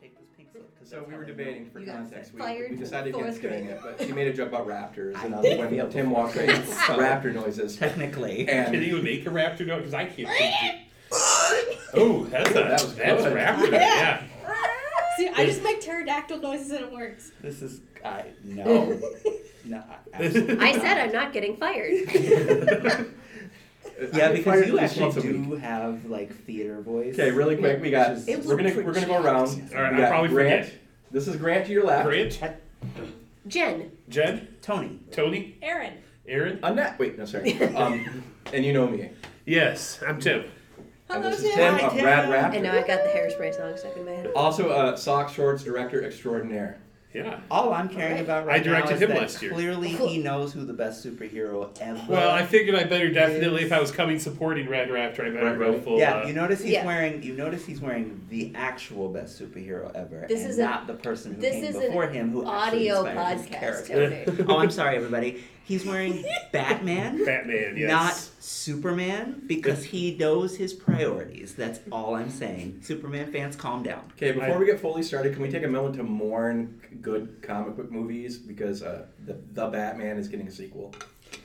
take this pink slip. 'cause So that's we how were they know debating for You got context. We, fired we for decided fourth against doing grade. it, but she made a joke about raptors, and I um, did. when Tim walked in, raptor noises. Technically. And Can And you make a raptor note? Because I can't. think- Oh, that's a, That was that's good. raptor. Yeah. See, I just make pterodactyl noises and it works. This is I no. no I- absolutely I said I'm not getting fired. Yeah, because you actually once a week. do have like theater voice. Okay, really quick, we got. It was We're gonna we're gonna go around. All right, I'll probably Grant. forget. This is Grant to your left. Grant, Jen. Jen, Tony. Tony, Aaron. Aaron. Annette. Wait, no, sorry. Um, and you know me. Yes, I'm Tim. And Hello, this is Tim. Tim Hi, of Rad Tim. Raptor. And now I've got the hairspray song stuck in my head. Also, uh, sock shorts director extraordinaire. Yeah. All I'm caring Alright. about I right directed now is him that last year. clearly he knows who the best superhero ever. Well, I figured I better definitely, if I was coming supporting Rad Raptor, I better Right, go right. full. yeah, uh, you notice he's Yeah. wearing. You notice he's wearing the actual best superhero ever, This and is a- not the person who this came is an before him who actually Audio inspired his podcast, character. Tony. oh, I'm sorry, everybody. He's wearing Batman, Batman. Yes. not Superman, because he knows his priorities. That's all I'm saying. Superman fans, calm down. Okay, before I- we get fully started, can we take a moment to mourn good comic book movies because uh, the the Batman is getting a sequel.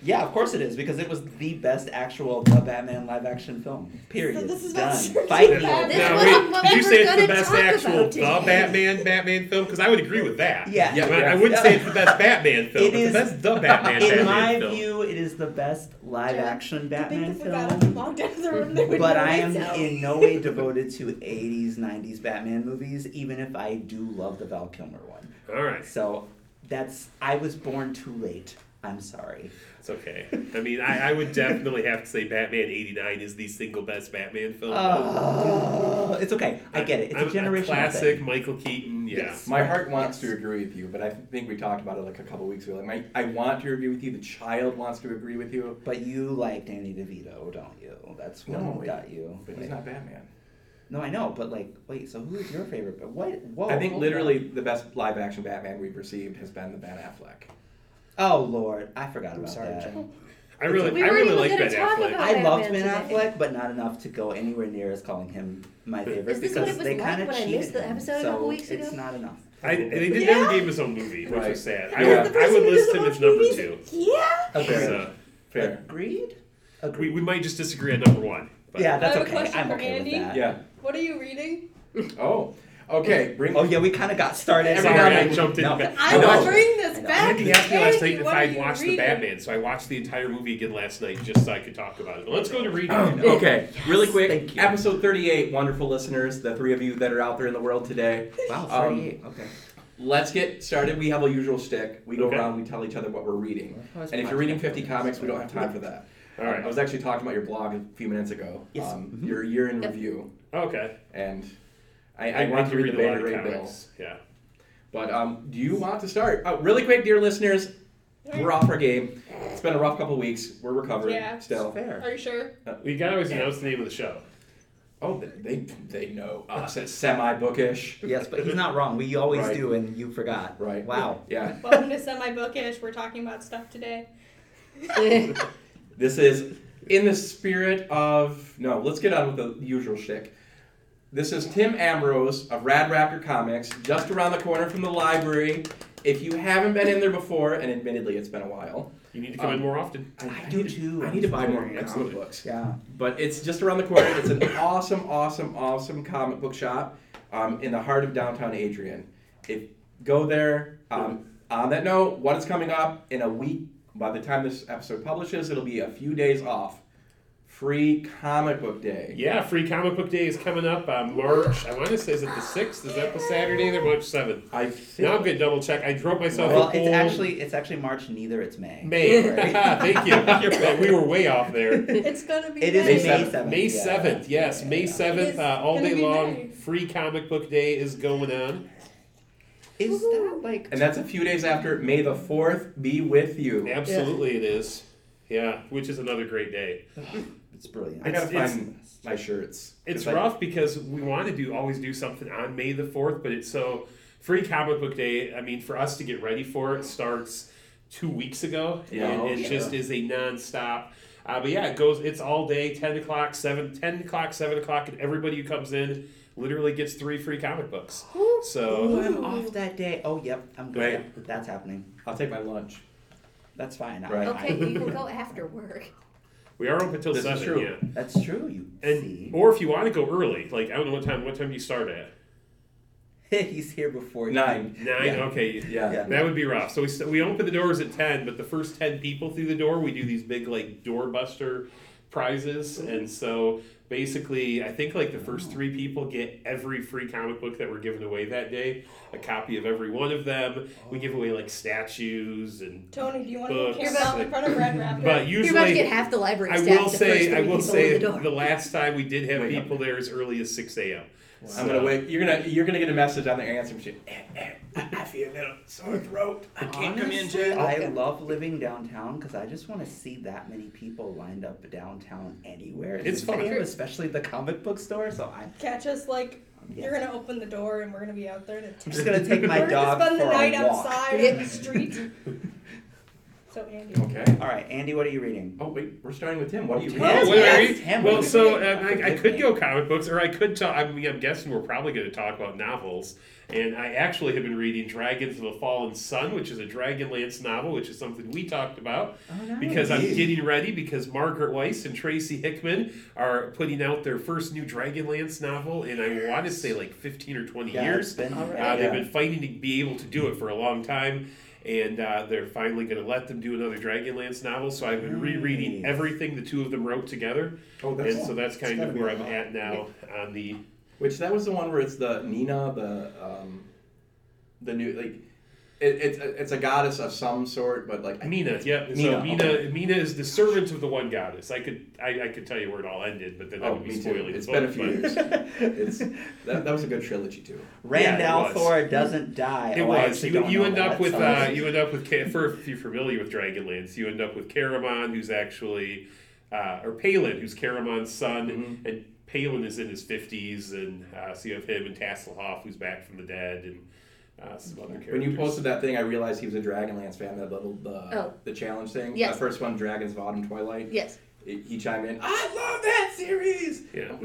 Yeah, of course it is because it was the best actual The Batman live action film. Period. So this is Done. not Superman. Fight me. This This now, wait, did you say it's the best actual the. Batman Batman film? Because I would agree with that. Yeah. Yeah, But I wouldn't say it's the best Batman film. It It's is- the best the Batman In Batman my film. view, it is the best live action Batman film. walked out the room, But I am in no way devoted to 80s, 90s Batman movies, even if I do love the Val Kilmer one. All right, So that's I was born too late. I'm sorry. It's okay. I mean, I, I would definitely have to say Batman '89 is the single best Batman film. Oh, it's okay. I get it. It's I'm- a generational classic. thing. Michael Keaton. Yeah. Yes. My heart wants Yes. to agree with you, but I think we talked about it like a couple weeks ago. Like, my, I want to agree with you. The child wants to agree with you, But you like Danny DeVito, don't you? That's what No, got you. but Wait. he's not Batman. No, I know, but like, wait. So who is your favorite? But what? Whoa. I think literally on. the best live action Batman we've received has been the Ben Affleck. Oh Lord, I forgot I'm about sorry, that. Jen. I really, We I really like Ben Affleck. I loved Ben today. Affleck, but not enough to go anywhere near as calling him my favorite Is this because what it was they like kind of when I cheated missed the him, episode a so couple weeks It's ago? not enough. I, and they did, Yeah. never gave us own movie, which Right. was sad. Yeah. I You're would, I person would who list doesn't him watch as number movies. two. Yeah. Agreed. So, Fair. Agreed. we, Agreed. we might just disagree on number one. But yeah, that's I have a okay. question I'm for okay Andy. with that. Yeah. What are you reading? Oh. Okay. Bring. Oh yeah, we kind of got started. Every Sorry, now and I then- jumped in. No. back. I know. will bring this I know. back. Andy asked me last night if I'd watched the? Batman, so I watched the entire movie again last night just so I could talk about it. But let's go to reading. Okay, really quick. Thank you. Episode 38, wonderful listeners, the three of you that are out there in the world today. Wow, Um, 38. okay. Let's get started. We have a usual stick. We go Okay. around, we tell each other what we're reading. Oh, And if you're reading 50 comics, we don't have time for that. All right. I was actually talking about your blog a few minutes ago. Yes. Um, Mhm. Your year in Yep. review. Okay. And I, I, want to do read the a lot Beta of Ray Bill. Yeah. But um, do you want to start? Oh, really quick, dear listeners. We're off our game. It's been a rough couple weeks. We're recovering Yeah. still. Fair. Are you sure? We got to always announce the name of the show. Oh, they they, they know us. It's semi bookish. Yes, but he's not wrong. We always Right. do, and you forgot. Right. Wow. Yeah. Welcome to Semi Bookish. We're talking about stuff today. This is in the spirit of no. Let's get on with the usual shtick. This is Tim Ambrose of Rad Raptor Comics, just around the corner from the library. If you haven't been in there before, and admittedly it's been a while, You need to come in Um, more often. I do need to- too. I need to buy more Yeah. excellent books. Yeah. But it's just around the corner. It's an awesome, awesome, awesome comic book shop um, in the heart of downtown Adrian. If go there. Um, on that note, what is coming up in a week? By the time this episode publishes, it'll be a few days off. Free comic book day. Yeah, free comic book day is coming up on March. I want to say is it the sixth? Is that the Saturday? Or March seventh. I think. Now I'm gonna double check. I drove myself. Well, a it's actually it's actually March. Neither. It's May. May. Right. Thank you. Yeah, we were way off there. It's gonna be It is May May seventh. seventh. Yeah. yes, Yeah. May seventh, is uh, all day long. May. Free comic book day is going on. Is that like? And that's a few days after May the 4th be with you. Absolutely, it is. Yeah, which is another great day. It's brilliant. I gotta It's- find my shirts. It's 'Cause I- rough because we want to do always do something on May the fourth, but it's so free comic book day. I mean, for us to get ready for it starts two weeks ago, Yeah. and Oh, it sure. just is a nonstop. Uh, but yeah, it goes. It's all day, ten o'clock, seven, 10 o'clock, seven o'clock, and everybody who comes in literally gets three free comic books. So I'm off that day. Oh, yep, I'm good. Right. That's happening. I'll take my lunch. That's fine. I- Right. Okay, you can go after work. We are open until This is seven. true. Yeah. That's true. You And see, or if you want to go early, like I don't know what time. What time do you start at? he's here before you. Nine. Nine. Yeah. Okay. Yeah. Yeah. That would be rough. So we st- we open the doors at ten, but the first ten people through the door, we do these big like doorbuster prizes, mm-hmm. and so basically, I think like the first three people get every free comic book that we're giving away that day, a oh. copy of every one of them. We give away like statues and. Tony, do you want to Books. go camp out in front of Rad Raptor? But You're about to usually, get half the library I staff will the say, first I three will people say, the door. the last time we did have people there as early as six a.m. I'm gonna wait. You're gonna you're gonna get a message on the answer machine. Eh, eh, I I feel a little sore throat. I can't come in, Honestly, Jen. I love living downtown because I just want to see that many people lined up downtown anywhere. It's the fun. especially the comic book store. So I'm, Catch us like yeah. you're gonna open the door and we're gonna be out there to. I'm just gonna take my we're dog gonna spend for the night a walk. outside in the street. So Andy. Okay. All right, Andy, what are you reading? Oh wait, we're starting with Tim. What are you Tim. reading? Oh, wait, yes, are you- Tim, well, what so are you um, reading? I, I could go comic books, or I could talk. I mean, I'm guessing we're probably going to talk about novels. And I actually have been reading Dragons of the Fallen Sun, which is a Dragonlance novel, which is something we talked about Oh, nice. because I'm getting ready because Margaret Weis and Tracy Hickman are putting out their first new Dragonlance novel in I want to say like 15 or 20 Yeah, years. it's been- All right. Uh, yeah. They've been fighting to be able to do it for a long time, and uh, they're finally going to let them do another Dragonlance novel. So I've been rereading everything the two of them wrote together, Oh, that's and so that's kind of where I'm at now on the. Which that was the one where it's the Nina, the um, the new like, it, it's it's a goddess of some sort, but like Mina, yeah. So Mina, Mina, okay. Mina is the servant of the one goddess. I could, I, I could tell you where it all ended, but then that Oh, would be me too. spoiling It's the been a few but- years. It's that, that was a good trilogy too. Randall Yeah. Thor doesn't die. It oh, was. You, you end up that, with so- uh, you end up with for if you're familiar with Dragonlance, you end up with Caramon, who's actually uh, or Palin, who's Caramon's son, Mhm. and Palin is in his fifties, and uh, so you have him and Tasselhoff, who's back from the dead, and uh, some other characters. When you posted that thing, I realized he was a Dragonlance fan. That little the Oh. the challenge thing. Yes. The first one, Dragons of Autumn Twilight. Yes. He he chimed in. I love that series. yeah.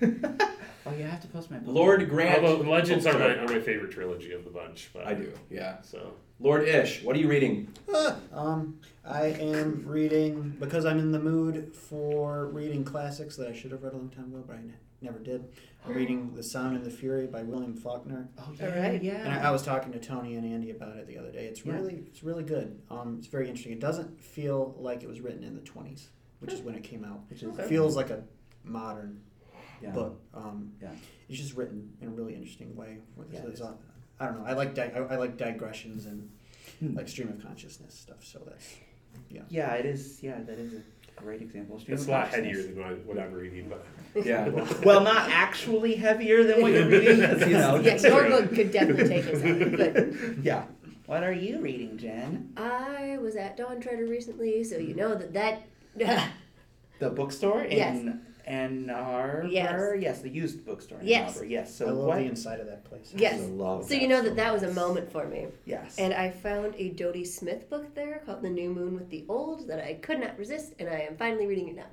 Oh, you have to post my book. Lord Grant. Although Legends Oh, are my, are my favorite trilogy of the bunch, but I do. Yeah. So Lord Ish, what are you reading? Ah, um, I am reading because I'm in the mood for reading classics that I should have read a long time ago, but I ne- never did. I'm reading *The Sound and the Fury* by William Faulkner, Oh, All right. yeah. and I, I was talking to Tony and Andy about it the other day. It's Yeah. really, it's really good. Um, it's very interesting. It doesn't feel like it was written in the '20s, which is when it came out. Which is It feels like a modern yeah. book. Um, Yeah. It's just written in a really interesting way. Where Yeah, there's it is. a- I don't know. I like di- I, I like digressions and Hmm. like stream of consciousness stuff. So that's Yeah, it is. Yeah, that is a great example. Stream it's a lot consciousness. headier than what, I- what I'm reading, but Yeah. Well, not actually heavier than what you're reading, 'cause, you know. Yeah, your book could definitely take us out. But yeah. What are you reading, Jen? I was at Dawn Treader recently, so you mm-hmm. know that that. The bookstore in Yes. Ann Arbor. Yes. Yes, the used bookstore in Yes. Ann Arbor. Yes. I So love what? the inside of that place. Yes. I love so you know that so that was a much. moment for me. Yes. And I found a Dodie Smith book there called The New Moon with the Old that I could not resist, and I am finally reading it now.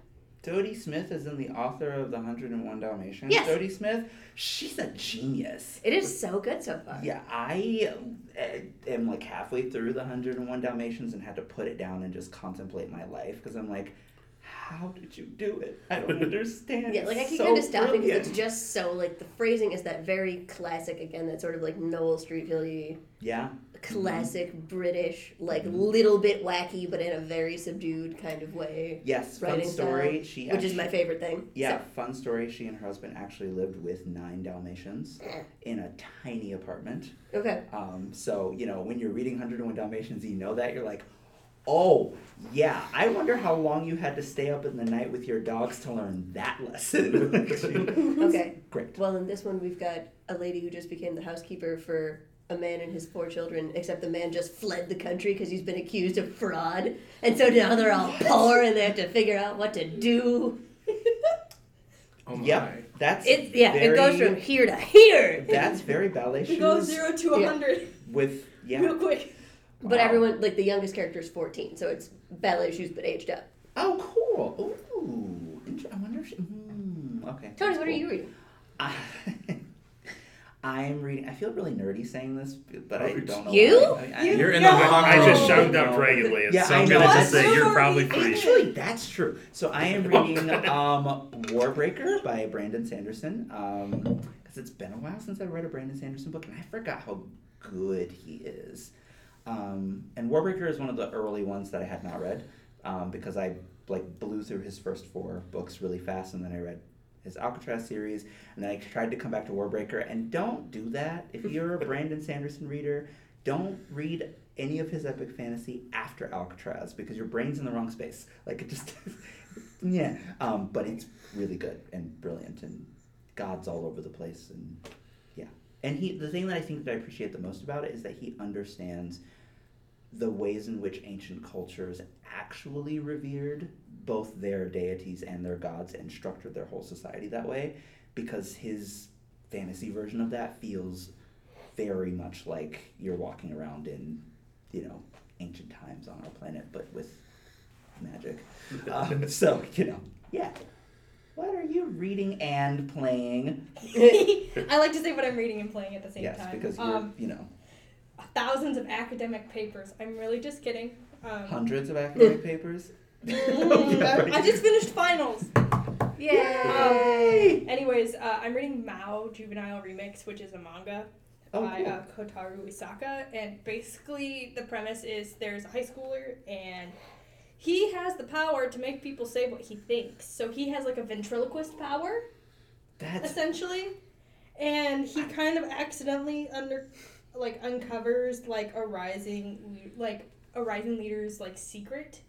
Dodie Smith is in the author of the 101 Dalmatians. Yes. Dodie Smith, she's a genius. It is so good so far. Yeah, I uh, am like halfway through the 101 Dalmatians and had to put it down and just contemplate my life because I'm like, how did you do it? I don't understand. Yeah, like I It's keep so kind of stopping because it's just so like the phrasing is that very classic again, that sort of like Noel Streatfeild Yeah, classic British, like Mhm. little bit wacky but in a very subdued kind of way. yes, fun Writing story. She Which is my favorite thing. Yeah, fun story. She and her husband actually lived with nine Dalmatians in a tiny apartment. Okay. Um, so, you know, when you're reading 101 Dalmatians, you know that, you're like, oh, yeah, I wonder how long you had to stay up in the night with your dogs to learn that lesson. Okay. Great. Well, in this one, we've got a lady who just became the housekeeper for a man and his four children, except the man just fled the country because he's been accused of fraud. And so now they're all poor and they have to figure out what to do. Oh my. Yep, that's It's, yeah, it goes from here to here. That's very ballet We go shoes zero to a Yeah. hundred with yeah. real quick. But Wow. everyone, like the youngest character is 14, so it's ballet shoes but aged up. Oh, cool. Ooh, I wonder. If she, hmm, okay. Tony, that's what are you reading? I, I'm reading. I feel really nerdy saying this, but I don't know. You? why. I- I- You're in No. the wrong I just room. up out no. Yeah, so I I'm know. gonna just say you're probably funny. free. Actually, that's true. So I am reading um, Warbreaker by Brandon Sanderson because it's been a while since I read a Brandon Sanderson book, and I forgot how good he is. Um, and Warbreaker is one of the early ones that I had not read um, because I like blew through his first four books really fast, and then I read his Alcatraz series, and then I tried to come back to Warbreaker. And don't do that if you're a Brandon Sanderson reader. Don't read any of his epic fantasy after Alcatraz because your brain's in the wrong space. Like it just, yeah. Um, but it's really good and brilliant, and God's all over the place, and. And he, the thing that I think that I appreciate the most about it is that he understands the ways in which ancient cultures actually revered both their deities and their gods and structured their whole society that way because his fantasy version of that feels very much like you're walking around in you know ancient times on our planet but with magic. Um, so you know yeah what are you reading and playing I like to say what I'm reading and playing at the same yes time. because you're um, you know thousands of academic papers. I'm really just kidding. Um, hundreds of academic papers I, just finished finals. Yay! Anyways, uh, I'm reading Mao Juvenile Remix, which is a manga Oh, by cool. uh, Kotaro Isaka, and basically the premise is there's a high schooler and he has the power to make people say what he thinks. So he has like a ventriloquist power That's essentially, and he kind of accidentally under like uncovers like a rising like a rising leader's like secret,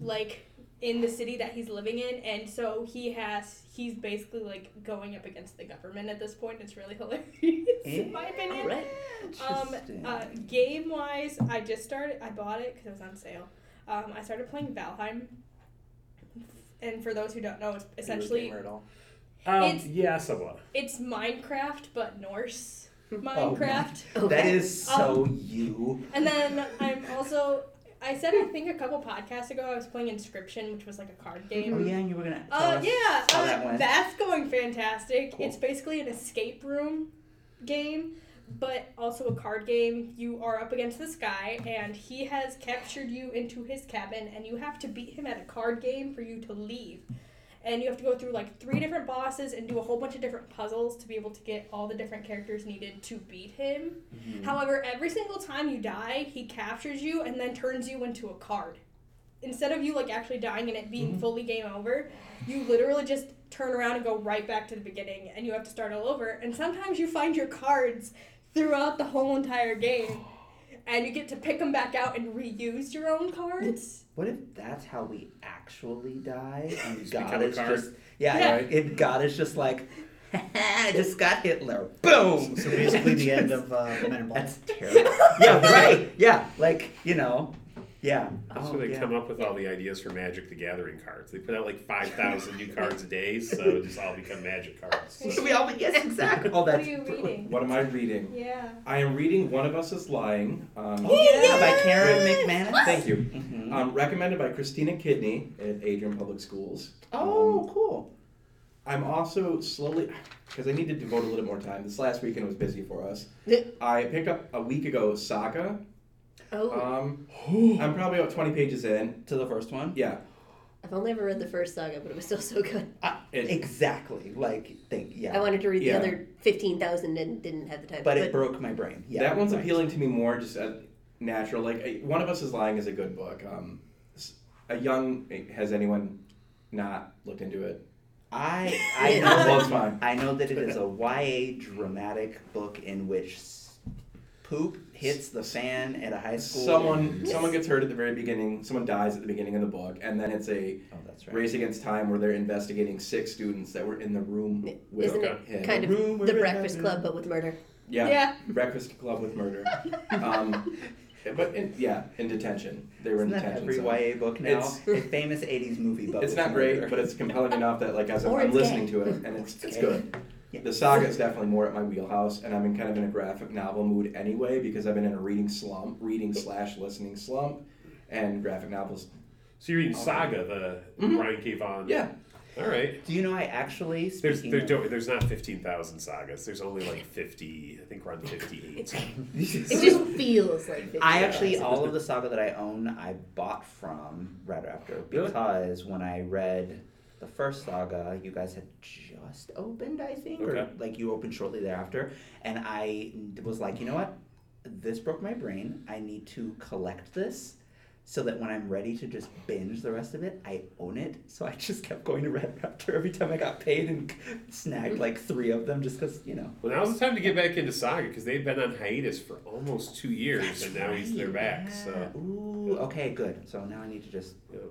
like in the city that he's living in, and so he has he's basically like going up against the government at this point. It's really hilarious in my opinion. Um, uh, game wise, I just started. I bought it because it was on sale. Um, I started playing Valheim, and for those who don't know, it's essentially Um, It's- yeah, somewhat. it's Minecraft but Norse Oh Minecraft. That Okay. is so you. and then I'm also. I said I think a couple podcasts ago I was playing Inscription, which was like a card game. Oh yeah, and you were gonna tell Uh, yeah, how uh, that went. that's going fantastic. Cool. It's basically an escape room game, but also a card game. You are up against this guy, and he has captured you into his cabin, and you have to beat him at a card game for you to leave. And you have to go through like three different bosses and do a whole bunch of different puzzles to be able to get all the different characters needed to beat him. Mhm. However, every single time you die, he captures you and then turns you into a card. Instead of you like actually dying and it being Mhm. fully game over, you literally just turn around and go right back to the beginning and you have to start all over. And sometimes you find your cards throughout the whole entire game. And you get to pick them back out and reuse your own cards. What if that's how we actually die and God is card? just yeah, Yeah. and God is just like I just got Hitler. Boom. So basically, the end of uh, Men in Black. That's terrible. yeah, right. Yeah, like you know, yeah. That's Oh, where they yeah. come up with all the ideas for Magic the Gathering cards. They put out like 5,000 new cards a day, so just all become Magic cards. So. we all yes, exactly. Oh, what are you reading? What am I reading? Yeah. I am reading One of Us is Lying. Um, Oh, yeah, by Karen McManus. Thank you. Mhm. Um, recommended by Christina Kidney at Adrian Public Schools. oh, cool. I'm also slowly, because I need to devote a little more time. This last weekend was busy for us. I picked up a week ago Saga. Oh, Um, I'm probably about 20 pages in. To the first one. Yeah, I've only ever read the first saga, but it was still so good. it, Exactly. Like think yeah. I wanted to read Yeah. the other fifteen thousand and didn't have the time. but it broke my brain. Yeah. that one's right. appealing to me more just as natural. Like uh, One of Us is Lying is a good book. Um, s- a young has anyone not looked into it? I I well, know it's fine. I know that it is a YA dramatic book in which s- poop hits the fan at a high school. Someone and- someone gets hurt at the very beginning. Someone dies at the beginning of the book, and then it's a Oh, that's right. race against time where they're investigating six students that were in the room with Isn't him. kind Room of where the Breakfast. Club, but with murder? Yeah, Yeah. Breakfast Club with murder. um, but in, yeah, in detention. They were Isn't in that detention. every so- YA book now? It's- a famous '80s movie, but It's with not great, murder. but it's compelling enough that like as I'm, I'm listening gay. to it, and it's it's gay. good. Yeah. The saga is definitely more at my wheelhouse, and I'm in kind of in a graphic novel mood anyway because I've been in a reading slump, reading slash listening slump, and graphic novels. So you're reading Saga, the Mhm. Brian K. Vaughan. Yeah, All right. Do you know I actually There's there of- don't, there's not fifteen thousand sagas. There's only like fifty. I think we're on fifty eight. It just feels like 50 I actually dollars. all of the saga that I own I bought from Rad Raptor Really? because when I read the first saga, you guys had just opened, I think, or like you opened shortly thereafter, and I was like, you know what, this broke my brain. I need to collect this. So that when I'm ready to just binge the rest of it, I own it. So I just kept going to Rad Raptor every time I got paid and snagged like three of them just because, you know. Well, now's the time to get back into Saga because they've been on hiatus for almost two years, and now he's they're back. Yeah. So Ooh, okay, good. So now I need to just know,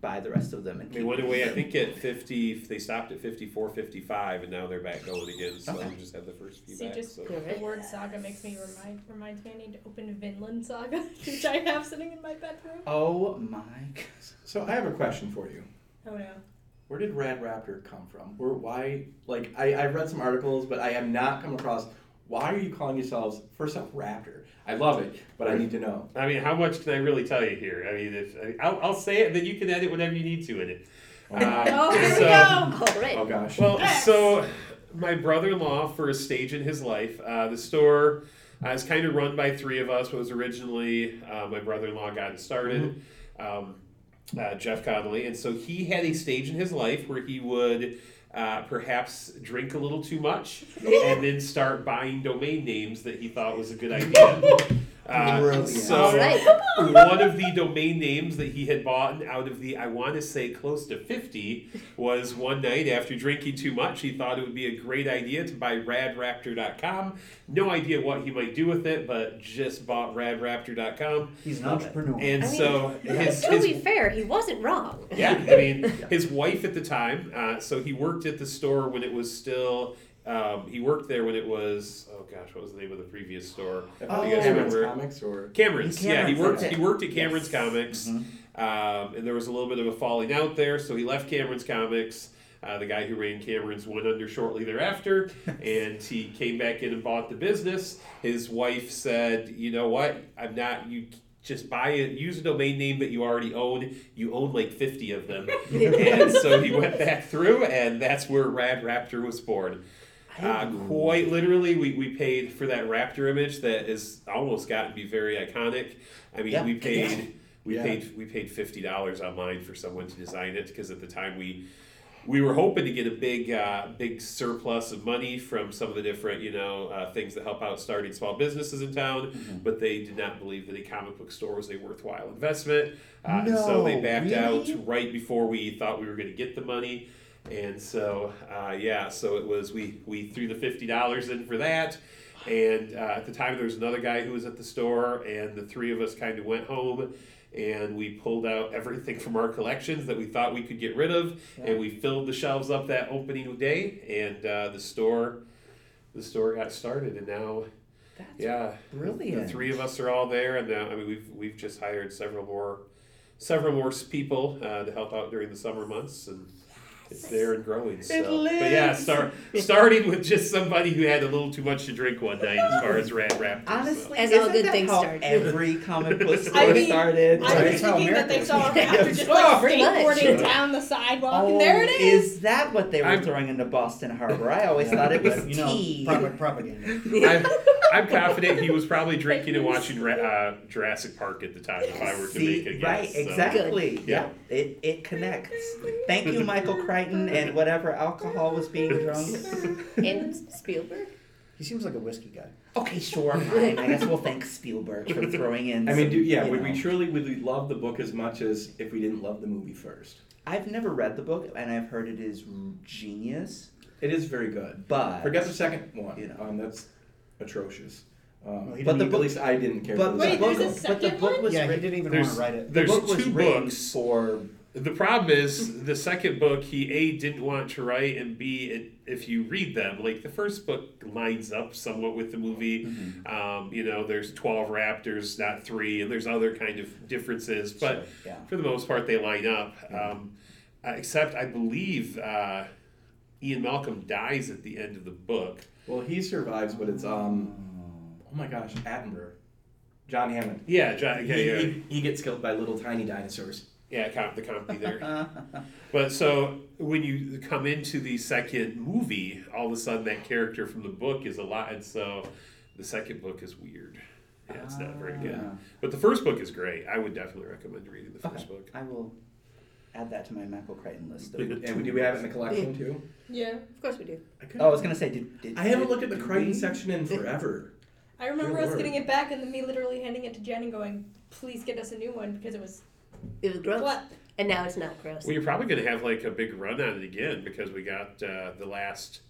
buy the rest of them and they keep went away. I think at fifty. They stopped at 54, 55, and now they're back going again. So Okay. we just had the first few See, back. just So. the word saga makes me remind reminds me I need to open Vinland Saga, which I have sitting in my bedroom. Oh my god. So I have a question for you. Oh no. Where did Rad Raptor come from? Where why like I, I've read some articles, but I have not come across why are you calling yourselves first off Raptor? I love it, but I need to know. I mean, how much can I really tell you here? I mean, if I, I'll, I'll say it, then you can edit whatever you need to in it. Um, Oh, here we so- go. All right. Oh gosh. Well, Yes. so my brother-in-law, for a stage in his life, uh, the store uh, is kind of run by three of us. It was originally uh, my brother-in-law got it started, um, uh, Jeff Connolly, and so he had a stage in his life where he would. Uh, perhaps drink a little too much and then start buying domain names that he thought was a good idea. Uh, Brilliant. so All right. one of the domain names that he had bought out of the I want to say close to 50 was one night after drinking too much he thought it would be a great idea to buy radraptor.com no idea what he might do with it but just bought radraptor.com He's an entrepreneur. and I mean, so his, to his be fair, he wasn't wrong. yeah, I mean, his wife at the time. Uh, so he worked at the store when it was still. Um, he worked there when it was. Oh gosh, what was the name of the previous store? Oh. you guys Cameron's remember? comics or Cameron's. Yeah, he worked. okay. He worked at Cameron's Yes. Comics, Mhm. um, and there was a little bit of a falling out there. So he left Cameron's Comics. Uh, the guy who ran Cameron's went under shortly thereafter, and he came back in and bought the business. His wife said, "You know what? I'm not you." Just buy it. Use a domain name that you already own. You own like fifty of them, and so he went back through, and that's where Rad Raptor was born. Uh, quite literally, we, we paid for that raptor image that has almost gotten to be very iconic. I mean, Yeah. we paid we Yeah. paid we paid fifty dollars online for someone to design it because at the time we we were hoping to get a big uh, big surplus of money from some of the different you know uh, things that help out starting small businesses in town, but they did not believe that a comic book store was a worthwhile investment, uh, and so they backed really? out right before we thought we were going to get the money. And so, uh, yeah, so it was we we threw the fifty dollars in for that, and uh, at the time there was another guy who was at the store, and the three of us kind of went home, and we pulled out everything from our collections that we thought we could get rid of, and we filled the shelves up that opening day, and uh, the store, the store got started, and now, That's yeah, brilliant. the three of us are all there, and now I mean we've we've just hired several more, several more people uh, to help out during the summer months, and it's there and growing. So, but yeah, start starting with just somebody who had a little too much to drink one night, as far as Rad Raptors. so. Honestly, As all isn't good that things how start. Every comic book store I mean, started. I Right. was That's how thinking that they saw a is. raptor just Oh, like skateboarding down the sidewalk, Oh, and there it is. Is that what they were I'm- throwing into Boston Harbor? I always Yeah, thought it was you know, tea. prop- propaganda. I'm, I'm confident he was probably drinking and watching uh, Jurassic Park at the time. If I were to See, make a guess, right, so. exactly. Yeah. Yeah, it, it connects. Thank you, Michael Crichton, and whatever alcohol was being drunk. And Spielberg. He seems like a whiskey guy. Okay, sure, fine. I guess we'll thank Spielberg for throwing in. I mean, some, do, yeah, would know. we truly would we love the book as much as if we didn't love the movie first? I've never read the book, and I've heard it is genius. It is very good. But Forget the second one. You know. um, that's atrocious. Um, Well, But the book- at least I didn't care. But for the the Wait, second book, there's a one. but the second book one? was yeah, he didn't even want to write it. The There's book was two written books. for. The problem is the second book he a didn't want to write and b it, if you read them like the first book lines up somewhat with the movie. Mm-hmm. Um, you know, there's twelve raptors, not three, and there's other kind of differences, but Sure, yeah. for the most part they line up. Um, uh, except I believe uh, Ian Malcolm dies at the end of the book. Well, he survives, but it's um. Oh my gosh, Attenborough, John Hammond. Yeah, John, yeah, he, yeah. he, he gets killed by little tiny dinosaurs. Yeah, comp, the comp there. But so when you come into the second movie, all of a sudden that character from the book is a lot, and so the second book is weird. Yeah, it's not very good. Ah. But the first book is great. I would definitely recommend reading the Okay, first book. I will add that to my Michael Crichton list. Of And do we have it in the collection too? Yeah. Of course we do. I, could- Oh, I was gonna say, did, did I haven't did- looked at the did Crichton we- section in forever. I remember Good us lord. getting it back and then me literally handing it to Jen and going, please get us a new one because it was It was gross. what? And now it's not gross. Well, you're probably going to have like a big run on it again because we got uh, the last.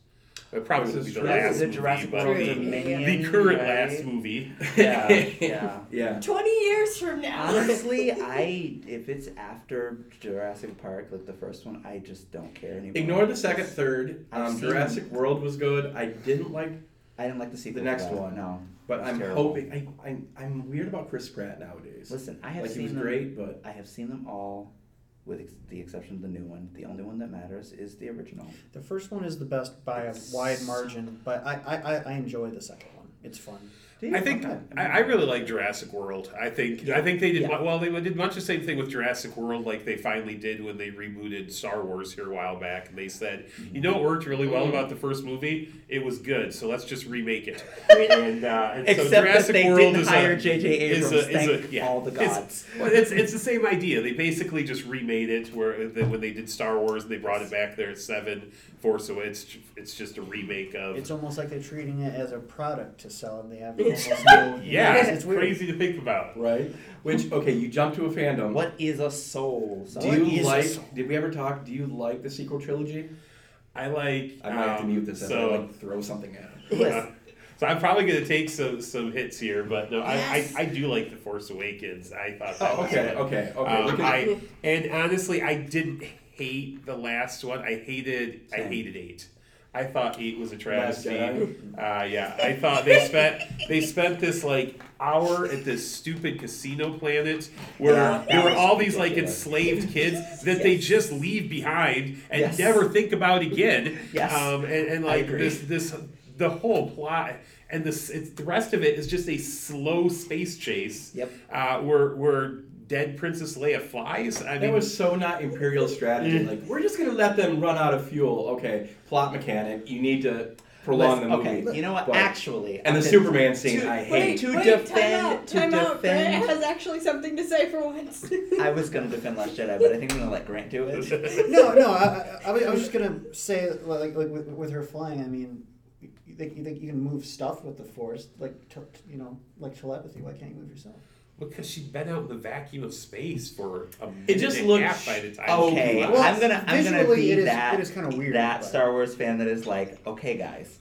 It probably This won't be is the true. last Is it movie, Jurassic but World the, Dominion? the current right? last movie. Yeah, yeah. Yeah. 20 years from now. Honestly, I if it's after Jurassic Park, like the first one, I just don't care anymore. Ignore the second, third. I've Um, seen Jurassic World was good. I didn't like, I didn't like the sequel. The next that, one. no. But I'm terrible. hoping. I, I I'm weird about Chris Pratt nowadays. Listen, I have like seen he was them. great, but I have seen them all, with ex- the exception of the new one. The only one that matters is the original. The first one is the best by a wide margin, but I, I, I- I enjoy the second one. It's fun. I think Okay. I, I really like Jurassic World. I think I think they did Yeah. well. They did much the same thing with Jurassic World, like they finally did when they rebooted Star Wars here a while back. And they said, you know, what worked really well about the first movie? It was good, so let's just remake it. and, uh, and so Except that Jurassic they World didn't is hire J.J. is Abrams. a- is thank a- yeah. all the It's- gods. Well, it's it's the same idea. They basically just remade it where the, when they did Star Wars, they brought it back there at seven. Force Away. It's it's just a remake of. It's almost like they're treating it as a product to sell, and they have almost no. yeah, it's, it's weird. crazy to think about. right. Which okay, you jump to a fandom. What is a soul? do So What you is like? this? Did we ever talk? Do you like the sequel trilogy? I like. I might have to um, mute this. as I So, like throw something at him. Yes. uh, so I'm probably going to take some some hits here, but no, Yes. I, I I do like the Force Awakens. I thought that Oh, was okay, fun. okay, okay. Um, can- I and honestly, I didn't hate the last one. I hated I hated eight. I thought eight was a travesty. Uh, yeah, I thought they spent they spent this like hour at this stupid casino planet where Yeah, there were all these like enslaved kids that they just leave behind and Yes. never think about again. Yes. Um, and, and like this this the whole plot and this it's, the rest of it is just a slow space chase. Yep. Uh, where where dead Princess Leia flies. I That mean, was so not Imperial strategy. Like, we're just gonna let them run out of fuel. Okay, plot mechanic. You need to prolong Listen, the movie. okay, you know what? But- Actually, and the Superman scene, to- I Wait, hate. To wait, defend- time out, to time out. Grant has actually something to say for once. I was gonna defend Last Jedi, but I think I'm gonna let Grant do it. No, no. I, I, I was- I was just gonna say, like, like with, with her flying. I mean, you think, you think you can move stuff with the force, like, te- you know, like telepathy. Why can't you move yourself? Because she'd been out in the vacuum of space for a minute It just and looks- a half by the time. Okay, she Well. I'm gonna I'm gonna visually be it is- that it is kinda weird, that but- Star Wars fan that is like, okay, guys,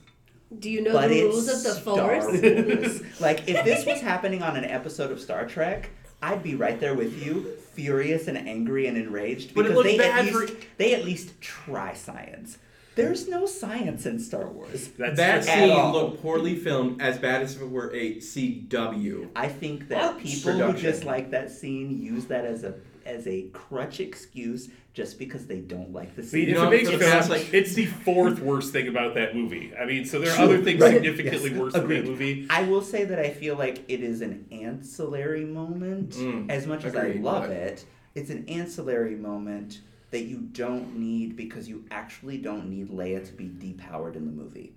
Do you know but the rules of the Star force? Wars. like if this was happening on an episode of Star Trek, I'd be right there with you, furious and angry and enraged But it because looked they at bad for- least they at least try science. There's no science in Star Wars. That's that at scene all. looked poorly filmed, as bad as if it were a CW. I think that Ouch. people who Production. dislike that scene use that as a as a crutch excuse just because they don't like the scene. if You know, it makes for you the feel past, like- it's the fourth worst thing about that movie. I mean, so there are True, other things right, significantly yes, worse agreed. than that movie. I will say that I feel like it is an ancillary moment. Mm, as much as I love but- it, it's an ancillary moment that you don't need because you actually don't need Leia to be depowered in the movie.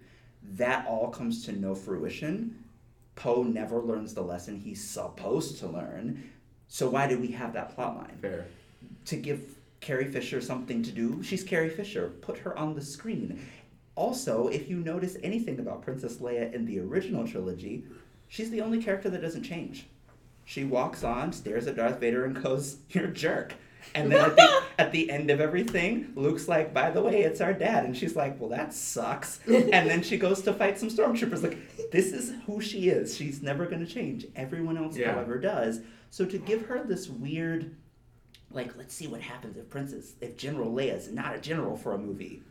That all comes to no fruition. Poe never learns the lesson he's supposed to learn. So why do we have that plot line? Fair. to give Carrie Fisher something to do. She's Carrie Fisher. Put her on the screen. Also, if you notice anything about Princess Leia in the original trilogy, she's the only character that doesn't change. She walks on, stares at Darth Vader, and goes, "You're a jerk." And then at the, at the end of everything, Luke's like, "By the way, it's our dad," and she's like, "Well, that sucks." and then she goes to fight some stormtroopers. Like, this is who she is. She's never going to change. Everyone else, Yeah. however, does. So to give her this weird like let's see what happens if princess if general leia's not a general for a movie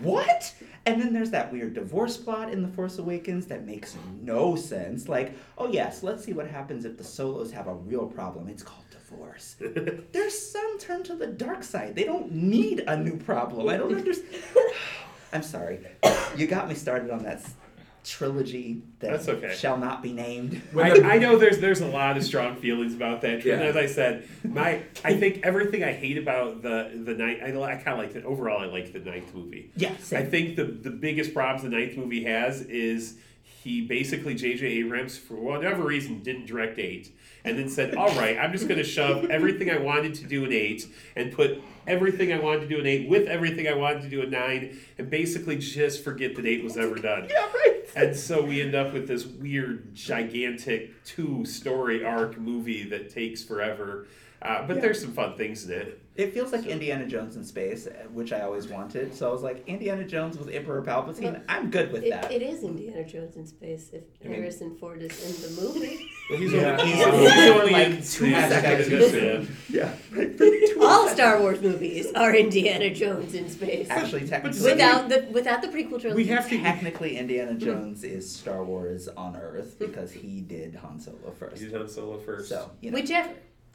what and then there's that weird divorce plot in the force awakens that makes no sense like oh yes let's see what happens if the solos have a real problem it's called divorce There's some turned to the dark side they don't need a new problem i don't understand i'm sorry you got me started on that trilogy that That's okay. shall not be named. I, I know there's there's a lot of strong feelings about that. Yeah. As I said, my I think everything I hate about the the night I, I kind of like it overall. I like the ninth movie. Yeah, I think the the biggest problems the ninth movie has is he basically J.J. Abrams for whatever reason didn't direct eight, and then said, "All right, I'm just going to shove everything I wanted to do in eight and put everything I wanted to do in eight with everything I wanted to do in nine, and basically just forget that eight was ever done." yeah, right. And so we end up with this weird, gigantic two story arc movie that takes forever. Uh, but Yeah. there's some fun things in it. It feels like Indiana Jones in space, uh, which I always wanted. So I was like, Indiana Jones with Emperor Palpatine. Well, I'm good with It, that. it is Indiana Jones in space if I mean- Harrison Ford is in the movie. Well, he's Yeah. only, he's, Yeah. he's only like in two two seconds. seconds. yeah. All Star Wars movies are Indiana Jones in space. Actually, technically, Without the without the prequel trilogy. We have to. technically Indiana mm-hmm. Jones is Star Wars on Earth because he did Han Solo first. He's on solo first. So you know. Whichever.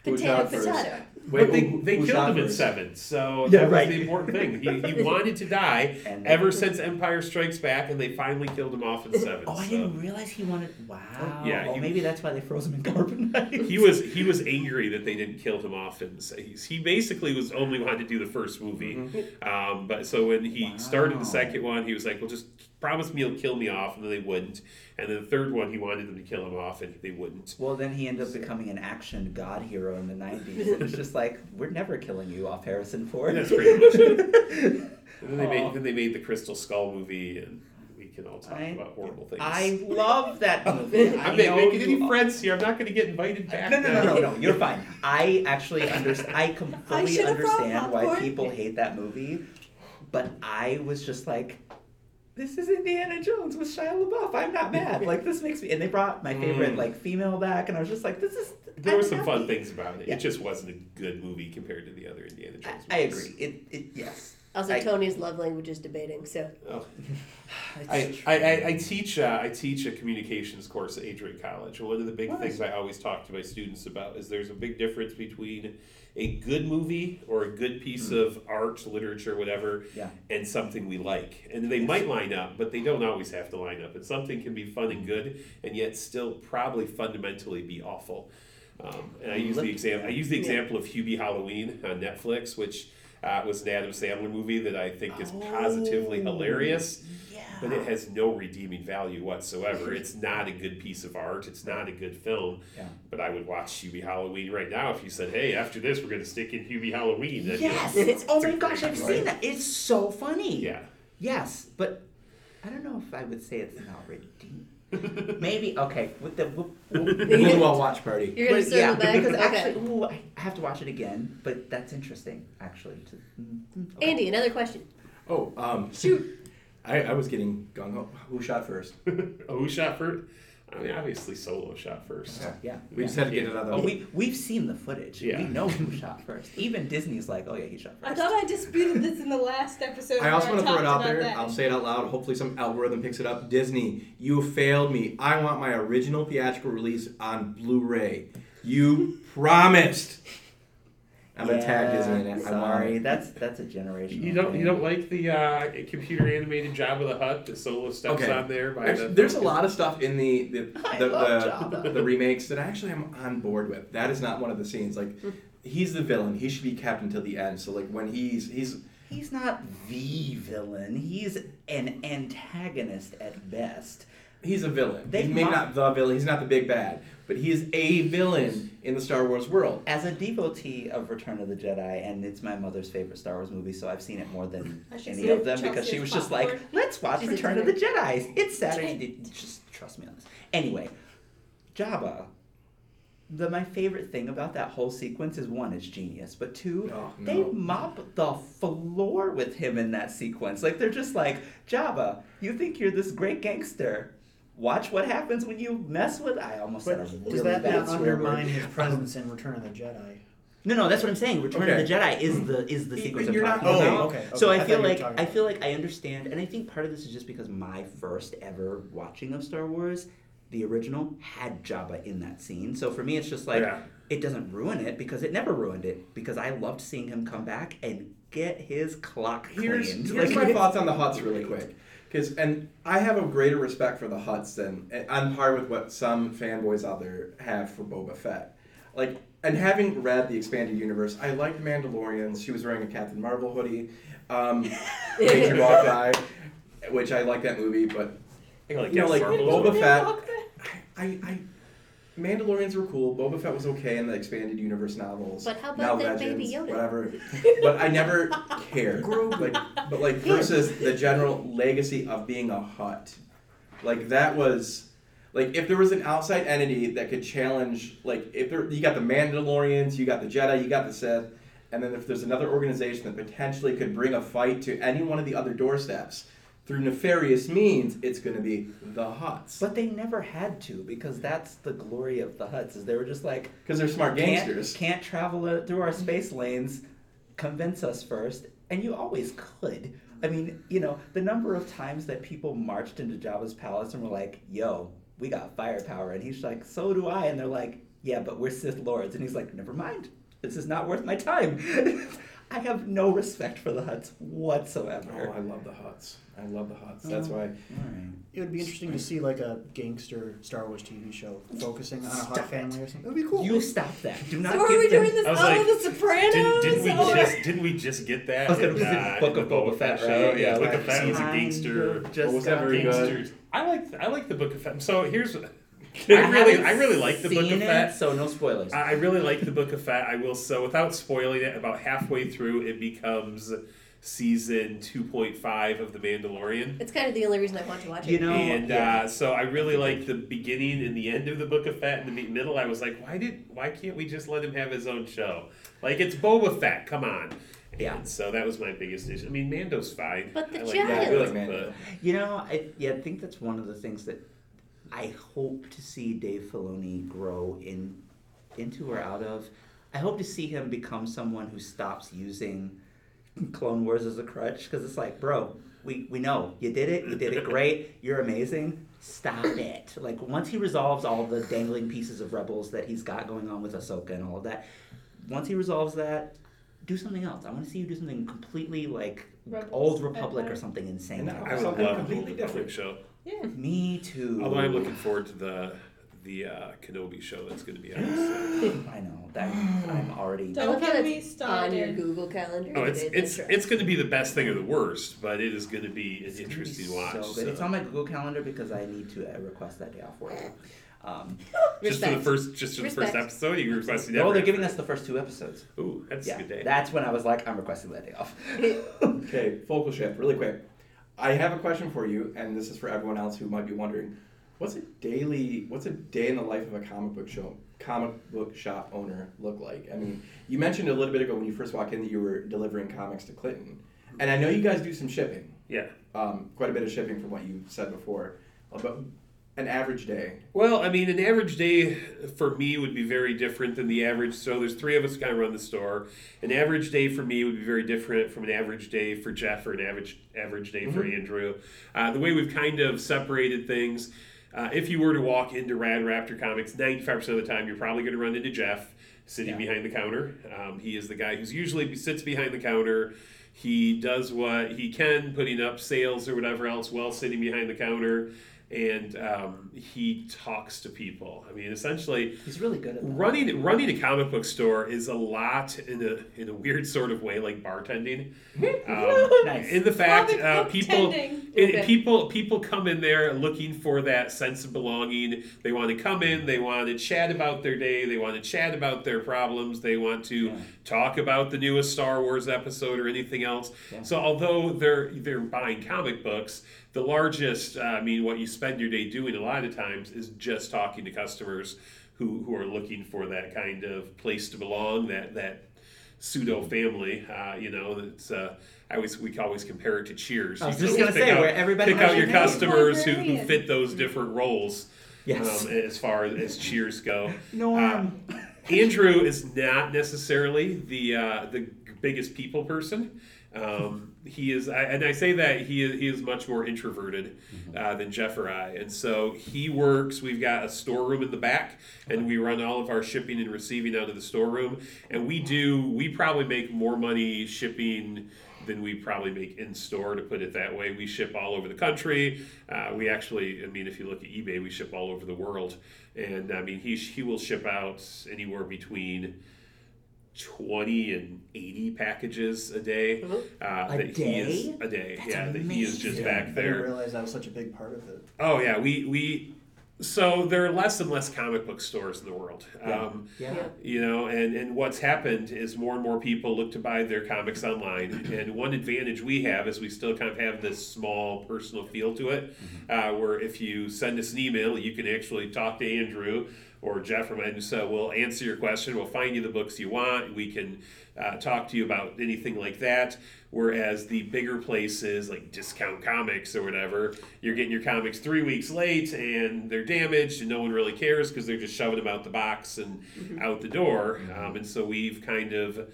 Who Potato, shot first? but they, they who killed shot him in seven, so Yeah, that right. was the important thing. He, he wanted to die ever since Empire Strikes Back, and they finally killed him off in seven. Oh, I didn't realize he wanted. Wow. Yeah, Oh, he- maybe that's why they froze him in carbonite. He was he was angry that they didn't kill him off, and so he basically was only wanted to do the first movie. Um, but so when he started the second one, he was like, "Well, just promise me he'll kill me off," and then they wouldn't. And then the third one, he wanted them to kill him off, and they wouldn't. Well, then he ended up becoming an action god hero in the 90s. It was just like, we're never killing you off Harrison Ford. That's pretty much it. And then they made then they made the Crystal Skull movie, and we can all talk I- about horrible things. I love that movie. I I'm not making you- any friends here. I'm not going to get invited back. No, no, no, now. no, no. You're fine. I actually understand. I completely should've understand why people hate that movie, but I was just like, "This is Indiana Jones with Shia LaBeouf. I'm not mad. Like this makes me." And they brought my favorite Mm. like female back, and I was just like, "This is." There I'm were some fun things about it. Yeah. It just wasn't a good movie compared to the other Indiana Jones. I, I agree. It, it yes. Also, I- Tony's love language is debating, so. Oh. I, I, I, I teach uh, I teach a communications course at Adrian College. One of the big Nice. things I always talk to my students about is there's a big difference between a good movie or a good piece hmm. of art, literature, whatever, Yeah. and something we like. And they might line up, but they don't always have to line up. And something can be fun and hmm. good, and yet still probably fundamentally be awful. Um, and I hmm, use the example. I use the example of Hubie Halloween on Netflix, which uh, was an Adam Sandler movie that I think is positively Oh. hilarious Yeah. but it has no redeeming value whatsoever. It's not a good piece of art. It's not a good film. Yeah. But I would watch Hubie Halloween right now if you said, "Hey, after this, we're going to stick in Hubie Halloween." Then, Yes. it's oh my gosh, I've seen that. It's so funny. Yeah. Yes, but I don't know if I would say it's not redeemed. Maybe okay. With the we'll, we'll, Blue Wall Watch Party. You're gonna but circle yeah, back? because okay. actually, ooh, I have to watch it again. But that's interesting, actually. To, mm, mm, okay. Andy, another question. Oh, um, Shoot. I, I was getting gung ho. Who shot first? oh, who shot first? I mean, obviously, Solo shot first. Yeah, We yeah. just had to get it out of the we we've seen the footage. Yeah. We know who shot first. Even Disney's like, oh yeah, he shot first. I thought I disputed this in the last episode. I also want to throw it out there. that. I'll say it out loud. Hopefully, some algorithm picks it up. Disney, you failed me. I want my original theatrical release on Blu-ray. You promised. I'm gonna tag Disney in it. I'm Sorry, that's that's a generation. You don't you don't like the uh, computer animated Jabba the Hutt that Solo steps Okay. on there by Actually, the there's a lot of stuff in the the I the, the, the remakes that actually I'm on board with. That is not one of the scenes. Like, he's the villain. He should be kept until the end. So like when he's he's He's not the villain. He's an antagonist at best. he's a villain. They he's maybe mo- not the villain. He's not the big bad, but he is a villain in the Star Wars world. As a devotee of Return of the Jedi, and it's my mother's favorite Star Wars movie, so I've seen it more than any of it. them because she has was just popcorn. like, "Let's watch She's Return of the dinner. Jedi. It's Saturday." Just trust me on this. Anyway, Jabba. The my favorite thing about that whole sequence is one, it's genius, but two, Oh, they no. mop the floor with him in that sequence. Like they're just like, Jabba, you think you're this great gangster. Watch what happens when you mess with. I almost said a But really does that bad not swear word. undermine his presence in Return of the Jedi? No, no, that's what I'm saying. Return Okay. of the Jedi is the is the Y- sequence you're I'm not- talking oh, okay, about. okay, So. I I feel thought you were like I feel like I understand, and I think part of this is just because my first ever watching of Star Wars the original, had Jabba in that scene. So for me, it's just like Yeah. it doesn't ruin it because it never ruined it because I loved seeing him come back and get his clock Here's, cleaned. here's Like, my thoughts on the Hutts really quick. Because and I have a greater respect for the Hutts than on par with what some fanboys out there have for Boba Fett. Like and having read the expanded universe, I liked Mandalorians. She was wearing a Captain Marvel hoodie. Um, Major Hawkeye, which I like that movie, but I like You know, like, Boba Fett- I, I Mandalorians were cool. Boba Fett was okay in the expanded universe novels. But how now about that Legends, Baby Yoda? Whatever. but I never cared. Like, but like versus the general legacy of being a Hutt, like that was. Like if there was an outside entity that could challenge, like if there you got the Mandalorians, you got the Jedi, you got the Sith, and then if there's another organization that potentially could bring a fight to any one of the other doorsteps through nefarious means, it's going to be the Hutts But they never had to because that's the glory of the Hutts. Is they were just like because they're smart can't, gangsters. can't travel uh, through our space lanes. Convince us first, and you always could. I mean, you know, the number of times that people marched into Jabba's palace and were like, "Yo, we got firepower," and he's like, "So do I," and they're like, "Yeah, but we're Sith lords," and he's like, "Never mind, this is not worth my time." I have no respect for the Hutts whatsoever. Oh, I love the Hutts. I love the Hutts. That's Oh. why. All right. It would be interesting to see like a gangster Star Wars TV show focusing on a Hutt Stop family or something. It would be cool. You stop that. Do not So are give we them- doing this I was like, of the Sopranos? Didn't, didn't we or- just didn't we just get that? I was gonna in, say uh, Book in of the Boba Fett, show? right? Yeah, Yeah, Book like of Fett was a kind gangster. of just was that got very good? Gangsters. I like I like the Book of Fett. So here's I I really I really like the Book seen of it, Fett. so no spoilers. I I really like the Book of Fett. I will so without spoiling it, about halfway through it becomes season two point five of The Mandalorian. It's kind of the only reason I want to watch it. You know, and yeah. uh, so I really like the beginning and the end of the Book of Fett. In the middle, I was like, why did why can't we just let him have his own show? Like it's Boba Fett. Come on. Yeah. And so that was my biggest issue. I mean, Mando's fine. But the I like giant- Yeah, I really like Mando. You know, I yeah, I think that's one of the things that I hope to see Dave Filoni grow in into or out of. I hope to see him become someone who stops using Clone Wars as a crutch because it's like, bro, we we know you did it, you did it great, you're amazing. Stop it! Like once he resolves all the dangling pieces of Rebels that he's got going on with Ahsoka and all of that, once he resolves that, do something else. I want to see you do something completely like Rebels, Old Republic or something insane. And I would love a completely completely different. different show. Yeah. Me too. Although I'm looking forward to the the uh, Kenobi show that's going to be out. So. I know that I'm already. Don't love how get that's me on your Google calendar. Oh, it's it's it's going to be the best thing or the worst, but it is going to be an It's gonna be interesting watch. So good. so. It's on my Google Calendar because I need to uh, request that day off work. Um, just for the first just for the first episode. You requested. oh, every they're giving us the first two episodes. Ooh, that's Yeah, a good day. that's when I was like, I'm requesting that day off. Okay, focal shift, really quick. I have a question for you, and this is for everyone else who might be wondering: What's a daily, what's a day in the life of a comic book show, comic book shop owner look like? I mean, you mentioned a little bit ago when you first walked in that you were delivering comics to Clinton, and I know you guys do some shipping, yeah. um, quite a bit of shipping from what you said before. Uh, But an average day, Well, I mean, an average day for me would be very different than the average. So there's three of us kind of run the store. An average day for me would be very different from an average day for Jeff or an average average day for Andrew. Uh, the way we've kind of separated things. Uh, if you were to walk into Rad Raptor Comics, 95% of the time you're probably going to run into Jeff sitting Yeah. behind the counter. Um, he is the guy who's usually sits behind the counter. He does what he can, putting up sales or whatever else while sitting behind the counter. And um, he talks to people. I mean, essentially, He's really good at that. running running a comic book store is a lot in a in a weird sort of way, like bartending. Um, Nice. In the fact, uh, people it, people people come in there looking for that sense of belonging. They want to come in. They want to chat about their day. They want to chat about their problems. They want to Yeah. talk about the newest Star Wars episode or anything else. Yeah. So although they're they're buying comic books, the largest uh, I mean, what you spend your day doing a lot of times is just talking to customers who who are looking for that kind of place to belong. That that pseudo family. Uh, you know, it's. Uh, I always we always compare it to Cheers. I was You just gonna pick say out- where everybody pick has out your your name. customers who, who fit those different roles Yes. um, as far as cheers go. Norm. Andrew is not necessarily the uh, the biggest people person. Um, he is, I, and I say that he is, he is much more introverted uh, than Jeff or I, and so he works. We've got a storeroom in the back, and we run all of our shipping and receiving out of the storeroom. And we do, we probably make more money shipping than we probably make in store, to put it that way. We ship all over the country. Uh, we actually, I mean, if you look at eBay, we ship all over the world. And I mean, he, he will ship out anywhere between 20 and 80 packages a day. Uh, A that he is day? a day. That's yeah, that he is just amazing. back there. I didn't realize that was such a big part of it. Oh yeah, we we so there are less and less comic book stores in the world. Yeah. Um, Yeah. Yeah. you know, and, and what's happened is more and more people look to buy their comics online. And one advantage we have is we still kind of have this small personal feel to it, uh, where if you send us an email, you can actually talk to Andrew or Jeff or and so we'll answer your question. We'll find you the books you want. We can uh, talk to you about anything like that. Whereas the bigger places like Discount Comics or whatever, you're getting your comics three weeks late and they're damaged and no one really cares because they're just shoving them out the box and out the door. Um, and so we've kind of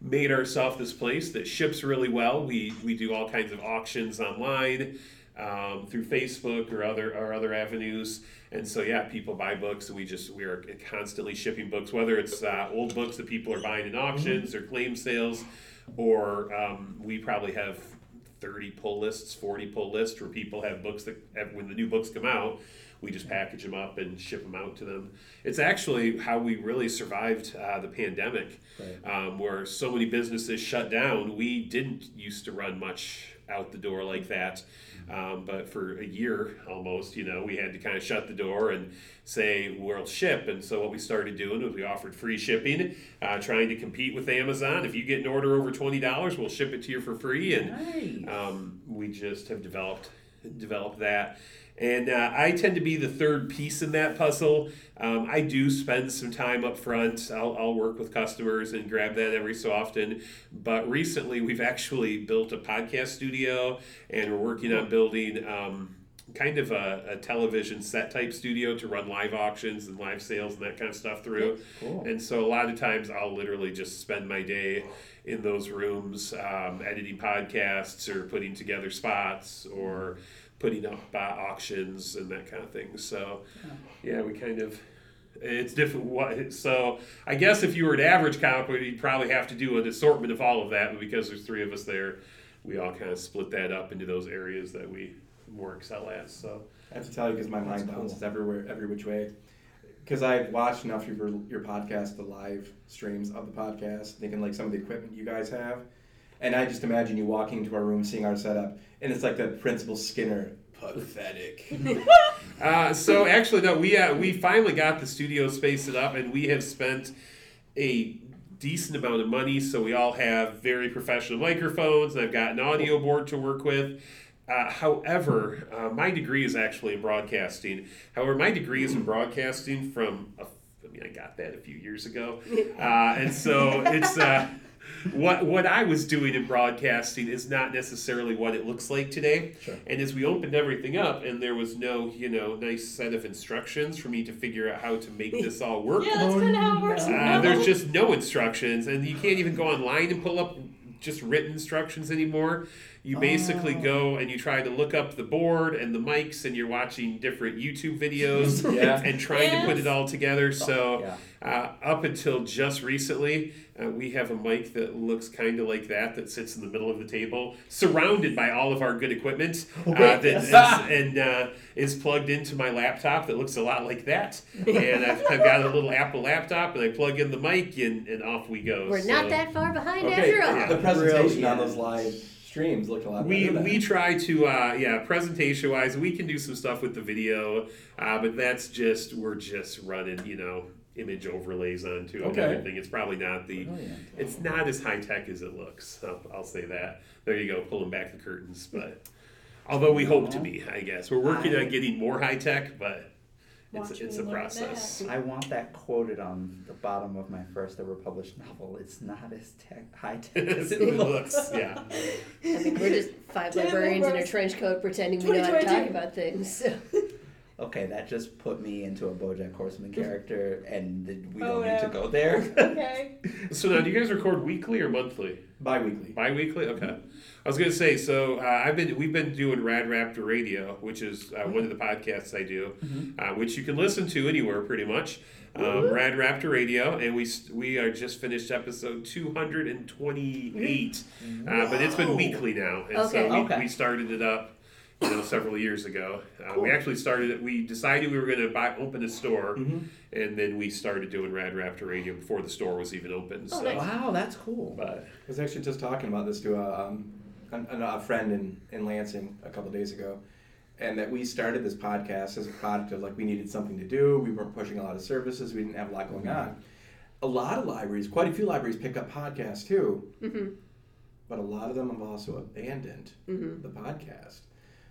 made ourselves this place that ships really well. We we do all kinds of auctions online um, through Facebook or other or other avenues. And so yeah, people buy books, and we just we are constantly shipping books, whether it's uh, old books that people are buying in auctions or claim sales, or um, we probably have. 30 pull lists, 40 pull lists where people have books that have, when the new books come out, we just package them up and ship them out to them. It's actually how we really survived uh, the pandemic, um, where so many businesses shut down. We didn't used to run much out the door like that. Um, but for a year almost, you know, we had to kind of shut the door and say we'll ship. And so what we started doing was we offered free shipping, uh, trying to compete with Amazon. If you get an order over twenty dollars, we'll ship it to you for free. And Nice. um, we just have developed developed that. And uh, I tend to be the third piece in that puzzle. Um, I do spend some time up front. I'll, I'll work with customers and grab that every so often. But recently, we've actually built a podcast studio and we're working on building um, kind of a, a television set type studio to run live auctions and live sales and that kind of stuff through. Cool. And so a lot of times I'll literally just spend my day in those rooms um, editing podcasts or putting together spots or putting up uh, auctions and that kind of thing. So yeah, we kind of it's different. What so I guess if you were an average comic book, you'd probably have to do an assortment of all of that. But because there's three of us there, we all kind of split that up into those areas that we more excel at. So I have to tell you because my That's mind cool. bounces everywhere, every which way. Because I've watched enough of your, your podcast, the live streams of the podcast, thinking like some of the equipment you guys have, and I just imagine you walking into our room, seeing our setup, and it's like the Principal Skinner, pathetic. Uh, so actually, no, we uh, we finally got the studio space set up, and we have spent a decent amount of money. So we all have very professional microphones, and I've got an audio board to work with. Uh, however, uh, my degree is actually in broadcasting. However, my degree is in broadcasting from. A, I mean, I got that a few years ago, uh, and so it's. What what I was doing in broadcasting is not necessarily what it looks like today. Sure. And as we opened everything up, and there was no you know nice set of instructions for me to figure out how to make this all work. Yeah, that's kind of how it works. Uh, now. there's just no instructions, and you can't even go online and pull up just written instructions anymore. You basically Oh. go and you try to look up the board and the mics, and you're watching different YouTube videos Yeah. and trying to put it all together. So, yeah. uh, up until just recently, uh, we have a mic that looks kind of like that that sits in the middle of the table, surrounded by all of our good equipment, uh, that is, and uh, is plugged into my laptop that looks a lot like that. And I've, I've got a little Apple laptop, and I plug in the mic, and, and off we go. We're So not that far behind Okay, after all. Yeah. the presentation on Brilliant. those live streams looked a lot We, better. then. we try to uh, yeah presentation wise we can do some stuff with the video uh, but that's just we're just running you know image overlays onto it and everything it's probably not the Brilliant. it's not as high tech as it looks. I'll, I'll say that. There you go, pulling back the curtains. But although we hope to be, I guess we're working on getting more high tech, but it's Watch it's me a learn process. I want that quoted on the bottom of my first ever published novel. It's not as tech, high tech as it it looks. looks, yeah. I mean, we're just five Damn, librarians in a Russ. trench coat pretending we know how to talk 2022. about things. So. okay, that just put me into a BoJack Horseman character, and th- we Oh, don't need to no. go there. Okay. So now, do you guys record weekly or monthly? Bi-weekly. Bi-weekly. Okay. Mm-hmm. I was gonna say. So uh, I've been we've been doing Rad Raptor Radio, which is uh, one of the podcasts I do, uh, which you can listen to anywhere pretty much. Um, Rad Raptor Radio, and we we are just finished episode two hundred and twenty eight, uh, but it's been weekly now, and Okay. so we, Okay. we started it up. You know, several years ago, uh, we actually started it. We decided we were going to buy open a store, and then we started doing Rad Raptor Radio before the store was even open. Oh, so, nice. wow, that's cool. but I was actually just talking about this to a, um, an, an- a friend in, in Lansing a couple days ago, and that we started this podcast as a product of like we needed something to do. We weren't pushing a lot of services. We didn't have a lot going on. A lot of libraries, quite a few libraries, pick up podcasts too, Mm-hmm. but a lot of them have also abandoned Mm-hmm. the podcast.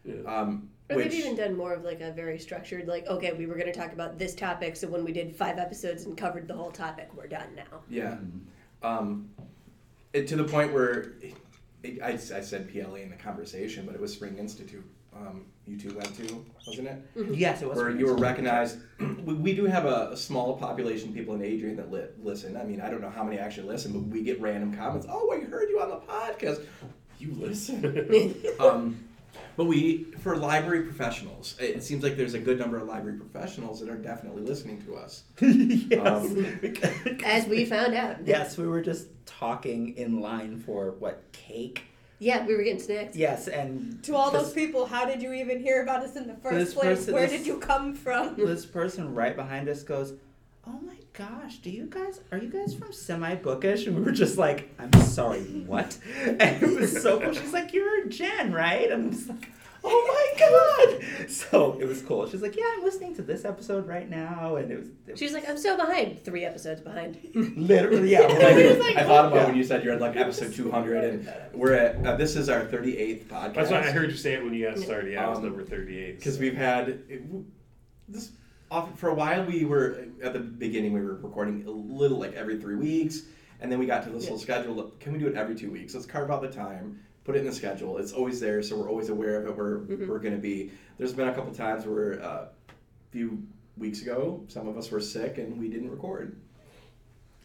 Yeah. Um, Or which they've even done more of like a very structured, like, okay, we were going to talk about this topic, so when we did five episodes and covered the whole topic, we're done now. yeah, um, it, to the point where it, I, I said PLE in the conversation, but it was Spring Institute. Um, you two went to, wasn't it? Yes, it was. where you were recognized. we, we do have a, a small population of people in Adrian that li- listen. I mean, I don't know how many actually listen, but we get random comments. Oh, I heard you on the podcast. You listen. um, but we, for library professionals, it it seems like there's a good number of library professionals that are definitely listening to us. yes. Um, As we found out. yes, we were just talking in line for what cake. Yeah, we were getting snacks. Yes, and To all this- those people, how did you even hear about us in the first place? person- Where this- did you come from? this person right behind us goes, "Oh my gosh, do you guys are you guys from Semi Bookish?" And we were just like, "I'm sorry, what?" And it was so cool. She's like, "You're a Jen, right?" And I'm just like, "Oh my god!" So it was cool. She's like, "Yeah, I'm listening to this episode right now," and it was, it She's like, I'm so behind. Three episodes behind. literally yeah. We're It was like, like, I thought about Yeah. when you said you're at like episode 200, and we're at uh, this is our 38th podcast. That's why I heard you say it when you got started. Yeah, it was Um, number 38. because so. we've had it, this often for a while we were at the beginning we were recording a little like every three weeks and then we got to this little schedule of, can we do it every two weeks? Let's carve out the time put it in the schedule it's always there so we're always aware of it where we're going to be. There's been a couple times where uh, a few weeks ago some of us were sick and we didn't record.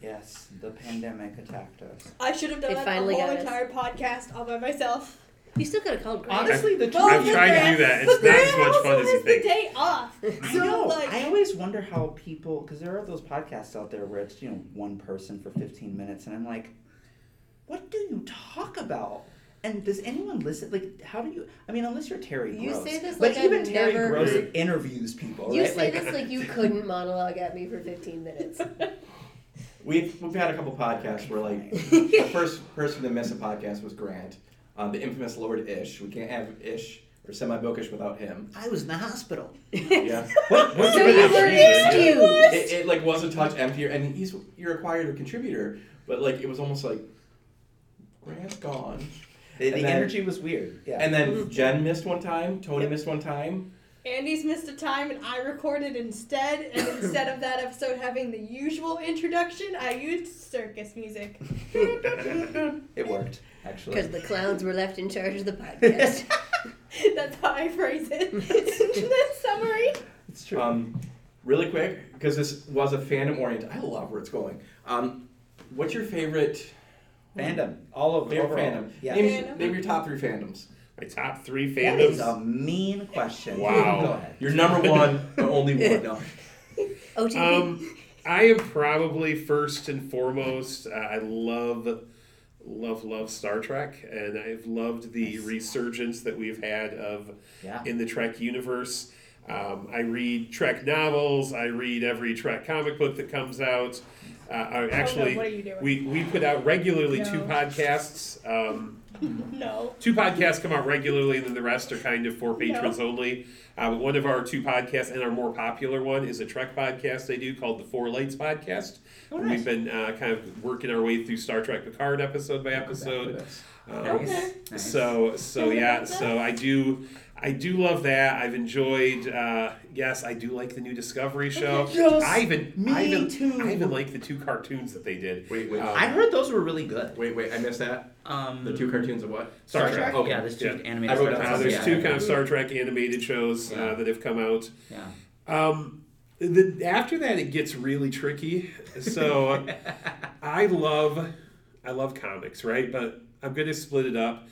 Yes, the pandemic attacked us. I should have done It a finally whole entire podcast all by myself. You still could have called Grant. Honestly, the Well, I've but tried to do that. It's but not as much fun as you think. the day off. I So, know. like, I always wonder how people, because there are those podcasts out there where it's you know one person for fifteen minutes, and I'm like, what do you talk about? And does anyone listen? Like, how do you? I mean, unless you're Terry You Gross, say this but like even I've Terry never- Gross interviews people, You right? say like, this like you couldn't monologue at me for 15 minutes. we've, we've had a couple podcasts where like the first person to miss a podcast was grant um, the infamous lord ish we can't have ish or semi-bookish without him I was in the hospital. yeah what, what so you were reason? excused. it, it like was a touch emptier, and he's you're required a contributor, but like it was almost like Grant's gone, The, the then- energy was weird. Yeah. and then Jen missed one time, Tony missed one time. Andy's missed a time and I recorded instead, and instead of that episode having the usual introduction, I used circus music. it worked actually. Because the clowns were left in charge of the podcast. That's how I phrase it. That's summary. It's true. Um, really quick, because this was a fandom oriented. I love where it's going. Um, what's your favorite fandom, all of favorite overall. fandom? Yeah. Name, Fandom? name your top three fandoms. My top three That is fandoms. a mean question. Wow. Go ahead. Your number one, but only one. No. OTV. Um, I am probably first and foremost. Uh, I love, love, love Star Trek, and I've loved the Nice. resurgence that we've had of Yeah. in the Trek universe. Um, I read Trek novels. I read every Trek comic book that comes out. Uh, I actually, what are you doing? we we put out regularly two No. podcasts. Um, No. two podcasts come out regularly, and then the rest are kind of for patrons only. Uh, but one of our two podcasts, and our more popular one, is a Trek podcast I do called the Four Lights Podcast. Oh, We've been uh, kind of working our way through Star Trek Picard episode by episode. Um, Okay. Nice. So so yeah, so I do. I do love that. I've enjoyed. Uh, yes, I do like the new Discovery show. Yes, I even, me I even, too. I even like the two cartoons that they did. Wait, wait. Um, I heard those were really good. Wait, wait, I missed that. Um, The two cartoons of what? Star Trek. Oh Yeah, there's two Yeah. animated Star down Uh, there's yeah, two yeah. kind of Star Trek animated shows Yeah. uh, that have come out. Yeah. Um, the, after that, it gets really tricky. So I love, I love comics, right? But I'm gonna split it up.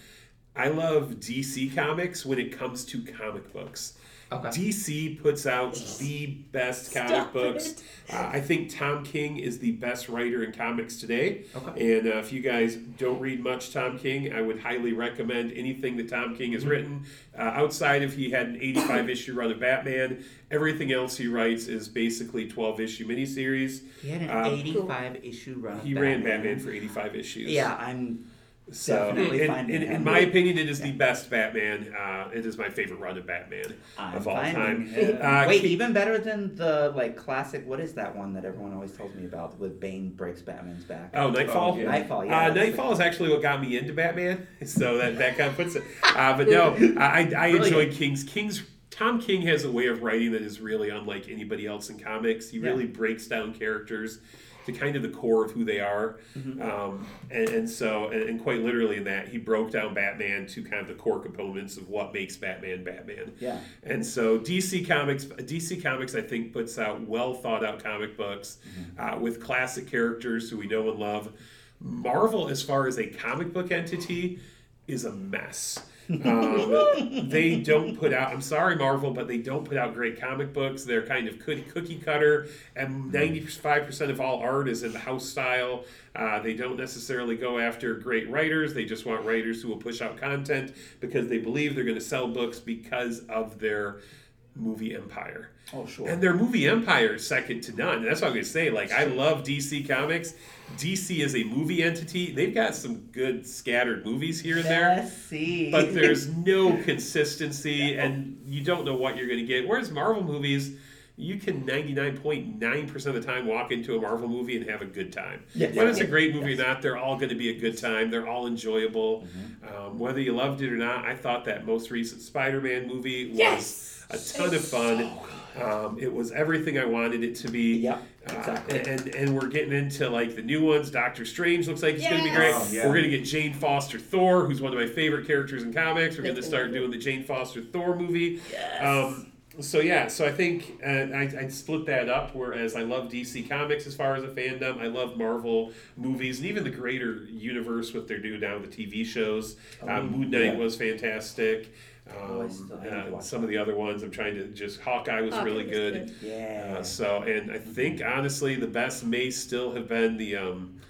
I love DC comics when it comes to comic books. Okay. DC puts out the best comic Stop books. Uh, I think Tom King is the best writer in comics today. Okay. And uh, if you guys don't read much Tom King, I would highly recommend anything that Tom King has written. Uh, outside of he had an 85 issue run of Batman, everything else he writes is basically 12 issue miniseries. He had an Um, 85 issue run. of He ran Batman for 85 issues. Yeah, I'm. So, Definitely in, in, in my opinion, it is the best Batman. Uh, it is my favorite run of Batman I'm of all time. Uh, Wait, Ki- even better than the like classic. What is that one that everyone always tells me about with Bane breaks Batman's back? Oh, Nightfall. Oh, yeah. Nightfall. Yeah. Uh, Nightfall is actually what got me into Batman, so that, that kind of puts it. Uh, but no, I, I enjoy King's King's. Tom King has a way of writing that is really unlike anybody else in comics. He Yeah. really breaks down characters to kind of the core of who they are, Mm-hmm. um, and, and so and, and quite literally in that he broke down Batman to kind of the core components of what makes Batman Batman. Yeah. And so DC Comics, DC Comics, I think puts out well thought out comic books uh, with classic characters who we know and love. Marvel, as far as a comic book entity, is a mess. Um, they don't put out. I'm sorry, Marvel, but they don't put out great comic books. They're kind of cookie, cutter, and 95 percent of all art is in the house style. Uh, they don't necessarily go after great writers. They just want writers who will push out content because they believe they're going to sell books because of their movie empire. Oh sure. And their movie empire is second to none. And that's what I'm going to say. Like, I love DC Comics. DC is a movie entity. They've got some good scattered movies here and there, see. but there's no consistency, and you don't know what you're going to get. Whereas Marvel movies, you can 99.9% of the time walk into a Marvel movie and have a good time. Yes. Whether it's a great movie Yes. or not, they're all going to be a good time. They're all enjoyable. Um, whether you loved it or not, I thought that most recent Spider Man movie was Yes! a ton of fun. Um, it was everything I wanted it to be. Yep, Uh, and and we're getting into like the new ones. Doctor Strange looks like he's going to be great. Oh, yeah. We're going to get Jane Foster Thor, who's one of my favorite characters in comics. We're going to start doing the Jane Foster Thor movie. Yes. Um, so yeah, so I think uh, I, I'd split that up. Whereas I love DC Comics as far as a fandom, I love Marvel movies and even the greater universe what they're doing now, the TV shows. uh, Moon Knight yeah. was fantastic. Oh, I Um, still haven't watched some of the other ones, I'm trying to just Hawkeye was Hawkeye really was good. good. yeah. Uh, so, and I think honestly, the best may still have been the um,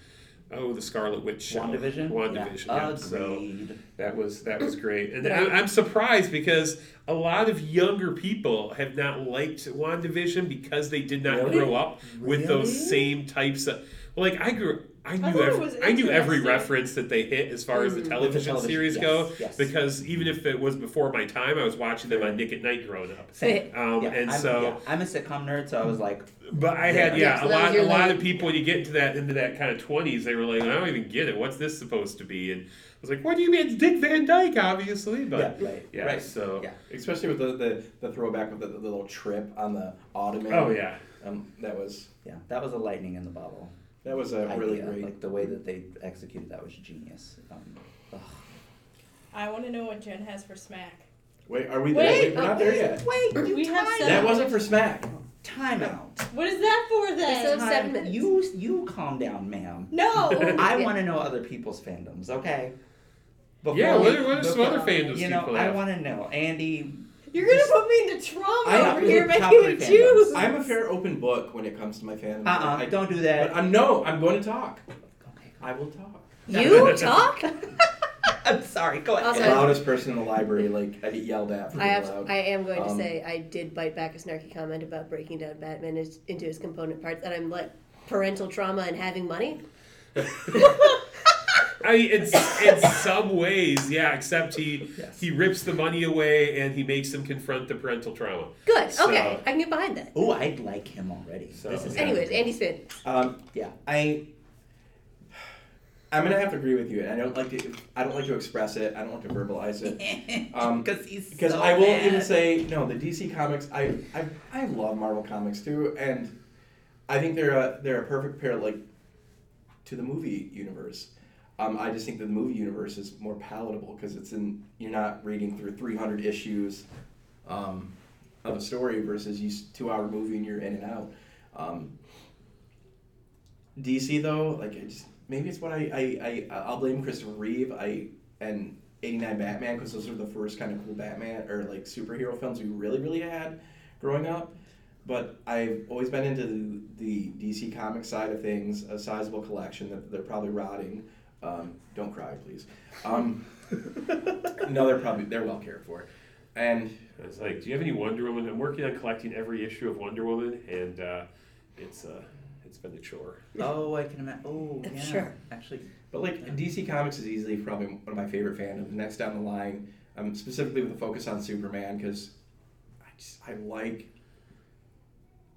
oh, the Scarlet Witch show. WandaVision. WandaVision. Yeah. Yeah. So that was that was great, and I'm, I'm surprised because a lot of younger people have not liked WandaVision because they did not Really? grow up with Really? those same types of. Like I grew. I knew thought it every, was I knew every reference that they hit as far as the Mm. television, television, series yes, go yes. because even if it was before my time, I was watching them on Nick at Night growing up. Same. Um, Yeah, and I'm, so, yeah, I'm a sitcom nerd, so I was like, but I had Yeah. yeah, So a lot your a lot of people when you get into that into that kind of twenties, they were like, I don't even get it. What's this supposed to be? And I was like, What do you mean? It's Dick Van Dyke, obviously. But yeah, right, yeah, right. so Yeah. Especially with the, the, the throwback with the, the little trip on the ottoman. oh yeah. Um, that was Yeah, that was a lightning in the bottle. That was a really idea. great. Like the way that they executed that was genius. Um, ugh. I want to know what Jen has for Smack. Wait, are we Wait, there? Wait, we're not there yet. Wait, you We have seven- That wasn't for Smack. Timeout. What is that for So then? seven minutes. You you calm down, ma'am. No. I want to know other people's fandoms, okay? Before Yeah, what we- are- what are some other fandoms You know, people I want to know, Andy. You're gonna put me into trauma I- over here making three me choose. I'm a fair open book when it comes to my fandom. Uh uh I, don't do but that. I'm no, I'm going to talk. Okay. I will talk. You talk? I'm sorry. Go ahead. Also- the loudest person in the library, like I get yelled at for I being have. loud. I am going to Um, say I did bite back a snarky comment about breaking down Batman is, into his component parts, and I'm like parental trauma and having money. I mean, in, in some ways, yeah. Except he Yes. he rips the money away and he makes them confront the parental trauma. Good. So- okay, I can get behind that. Oh, I like him already. So- this is Yeah. Anyways, Andy Spin. Um, Yeah. I I'm gonna have to agree with you. and I don't like to. I don't like to express it. I don't like to verbalize it. Um, because he's Because so I will mad. even say no. The DC comics, I, I I love Marvel comics too, and I think they're a they're a perfect pair like to the movie universe. Um, I just think that the movie universe is more palatable because it's in you're not reading through 300 issues um, of a story versus you two hour movie and you're in and out. Um, DC though, like I just maybe it's what I I, I I'll blame Christopher Reeve. I and 89 Batman because those are the first kind of cool Batman or like superhero films we really really had growing up. But I've always been into the, the DC comic side of things, a sizable collection that they're probably rotting. Um, don't cry, please. Um, no, they're probably they're well cared for, and I was like, "Do you have any Wonder Woman?" I'm working on collecting every issue of Wonder Woman, and uh, it's uh, it's been a chore. Oh, I can imagine. Oh, yeah. sure. Actually, But like DC Comics is easily probably one of my favorite fandoms. Next down the line, um, specifically with a focus on Superman because I just I like.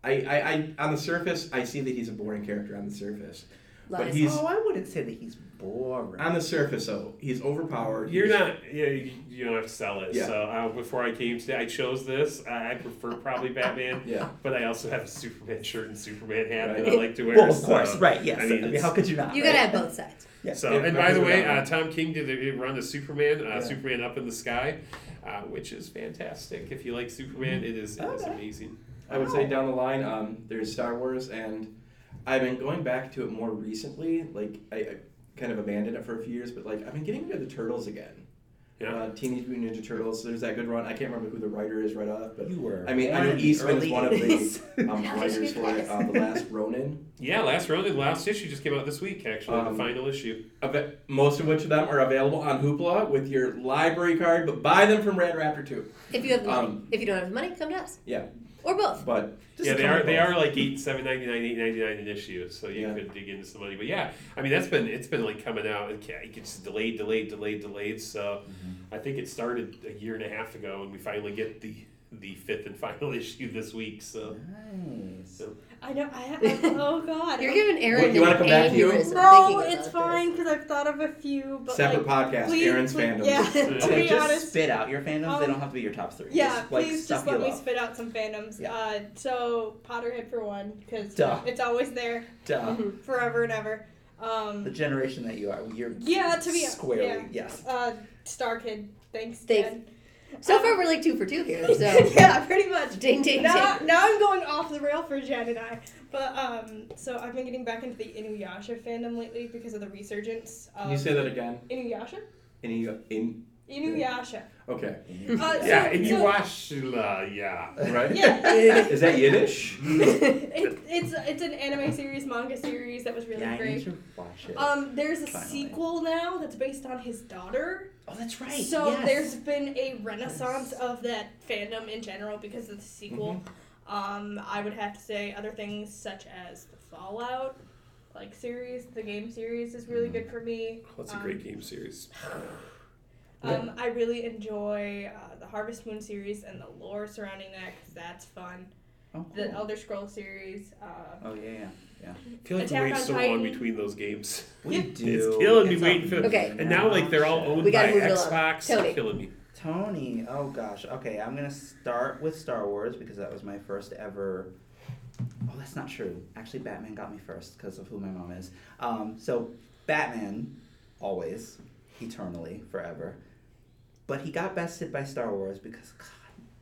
I, I, I on the surface I see that he's a boring character on the surface. But he's oh, I wouldn't say that he's boring. on the surface though he's overpowered. You're He's- not. Yeah, you, you don't have to sell it. Yeah. So uh, before I came today, I chose this. I I prefer probably Batman, Yeah. but I also have a Superman shirt and Superman hat Right. that I like to wear. well, of so- course, right? Yes. I I mean, mean, how could you not? you right? gotta have both sides. Yeah. So, Yeah, and by the way, uh. Tom King did a run of Superman, uh, Yeah. Superman Up in the Sky, uh, which is fantastic. If you like Superman, it is, it is Okay. amazing. I would say down the line, um, there's Star Wars, and I've been going back to it more recently. Like I, I kind of abandoned it for a few years, but like I've been getting into the Turtles again. Yeah. Uh, Teenage Mutant Ninja Turtles. There's that good run. I can't remember who the writer is right off, but You were. I mean, I know Eastman is one of the um, writers for it. Uh, the Last Ronin. Yeah, last round, the last issue just came out this week, actually, Um, the final issue. Ava- Most of which of them are available on Hoopla with your library card, but buy them from Rad Raptor too. If you have the money. Um, if you don't have the money, come to us. Yeah, Or both. but Just yeah, they are they bucks. are like eight seven ninety nine eight ninety nine an issue, so you Yeah. could dig into some money. But yeah, I mean that's been it's been like coming out. It ca- it gets delayed, delayed, delayed, delayed. So Mm-hmm. I think it started a year and a half ago, and we finally get the the fifth and final issue this week. So Nice. So- I know. I, I oh god. You're giving Aaron What, you wanna come back to you? aneurysm no, thinking it's fine because I've thought of a few, but separate like, podcast, please, Aaron's please- fandom. Yeah, to Okay, be just honest. spit out your fandoms. they Um, don't have to be your top three. Yeah, just, like, please stuff just let you me love. spit out some fandoms. Yeah. Uh, so Potterhead for one, because it's always there Duh. Forever and ever. Um, The generation that you are, you're yeah, to be squarely yeah. yes. Uh, Star Kid, thanks. Thanks. Dad. So Um, far, we're like two for two here. So yeah, pretty much. ding ding Now, ding. now I'm going off the rail for Jen and I. But um, so I've been getting back into the Inuyasha fandom lately because of the resurgence. Of Can you say that again? Inuyasha? Any in Inuyasha. okay, Uh, yeah, so- and you so- yeah. right? Yeah. Is that Yiddish? it, it's it's an anime series, manga series that was really yeah, great. need to watch it. Um, there's a Finally. sequel now that's based on his daughter. Oh, that's right. So yes. there's been a renaissance of that fandom in general because of the sequel. Mm-hmm. Um, I would have to say other things such as the Fallout, like series, the game series is really good for me. That's a Um, great game series. Um, I really enjoy uh, the Harvest Moon series and the lore surrounding that because that's fun. Oh, The. Elder Scrolls series. Uh, oh yeah, yeah. I feel like Attack we wait on so Titan. long between those games. We Yeah. do. It's killing me It's waiting a- for- Okay. And now like they're all owned by move it along. Xbox. Tony. Killing me. Tony, oh gosh. Okay, I'm gonna start with Star Wars because that was my first ever. Oh, that's not true. Actually, Batman got me first because of who my mom is. Um, so Batman, always, eternally, forever. But he got bested by Star Wars because God,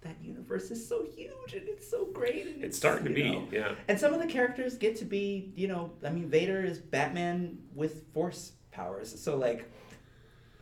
that universe is so huge and it's so great. And It's starting to be, know, yeah. And some of the characters get to be, you know, I mean, Vader is Batman with Force powers. So like,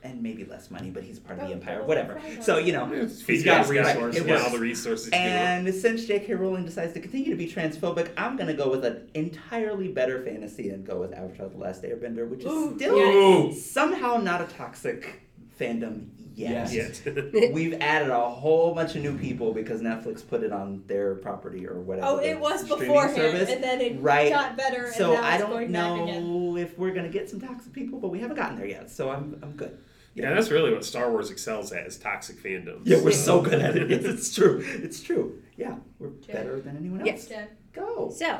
and maybe less money, but he's part of the Empire, whatever. So you know, He's got got resources. resources. It Yeah, all the resources. to do it. and since J.K. Rowling decides to continue to be transphobic, I'm gonna go with an entirely better fantasy and go with Avatar: The Last Airbender, which is Ooh, still Ooh. somehow not a toxic fandom yet. Yes. Yet. We've added a whole bunch of new people because Netflix put it on their property or whatever. oh, it was streaming beforehand, service. and then it Right. got better, So and now I don't going know if we're gonna get some toxic people, but we haven't gotten there yet. So I'm I'm good. yeah, that's really what Star Wars excels at is toxic fandom. Yeah, we're so good at it. Yes, it's true. It's true. Yeah, we're Jen. better than anyone else. Yes. Go. So,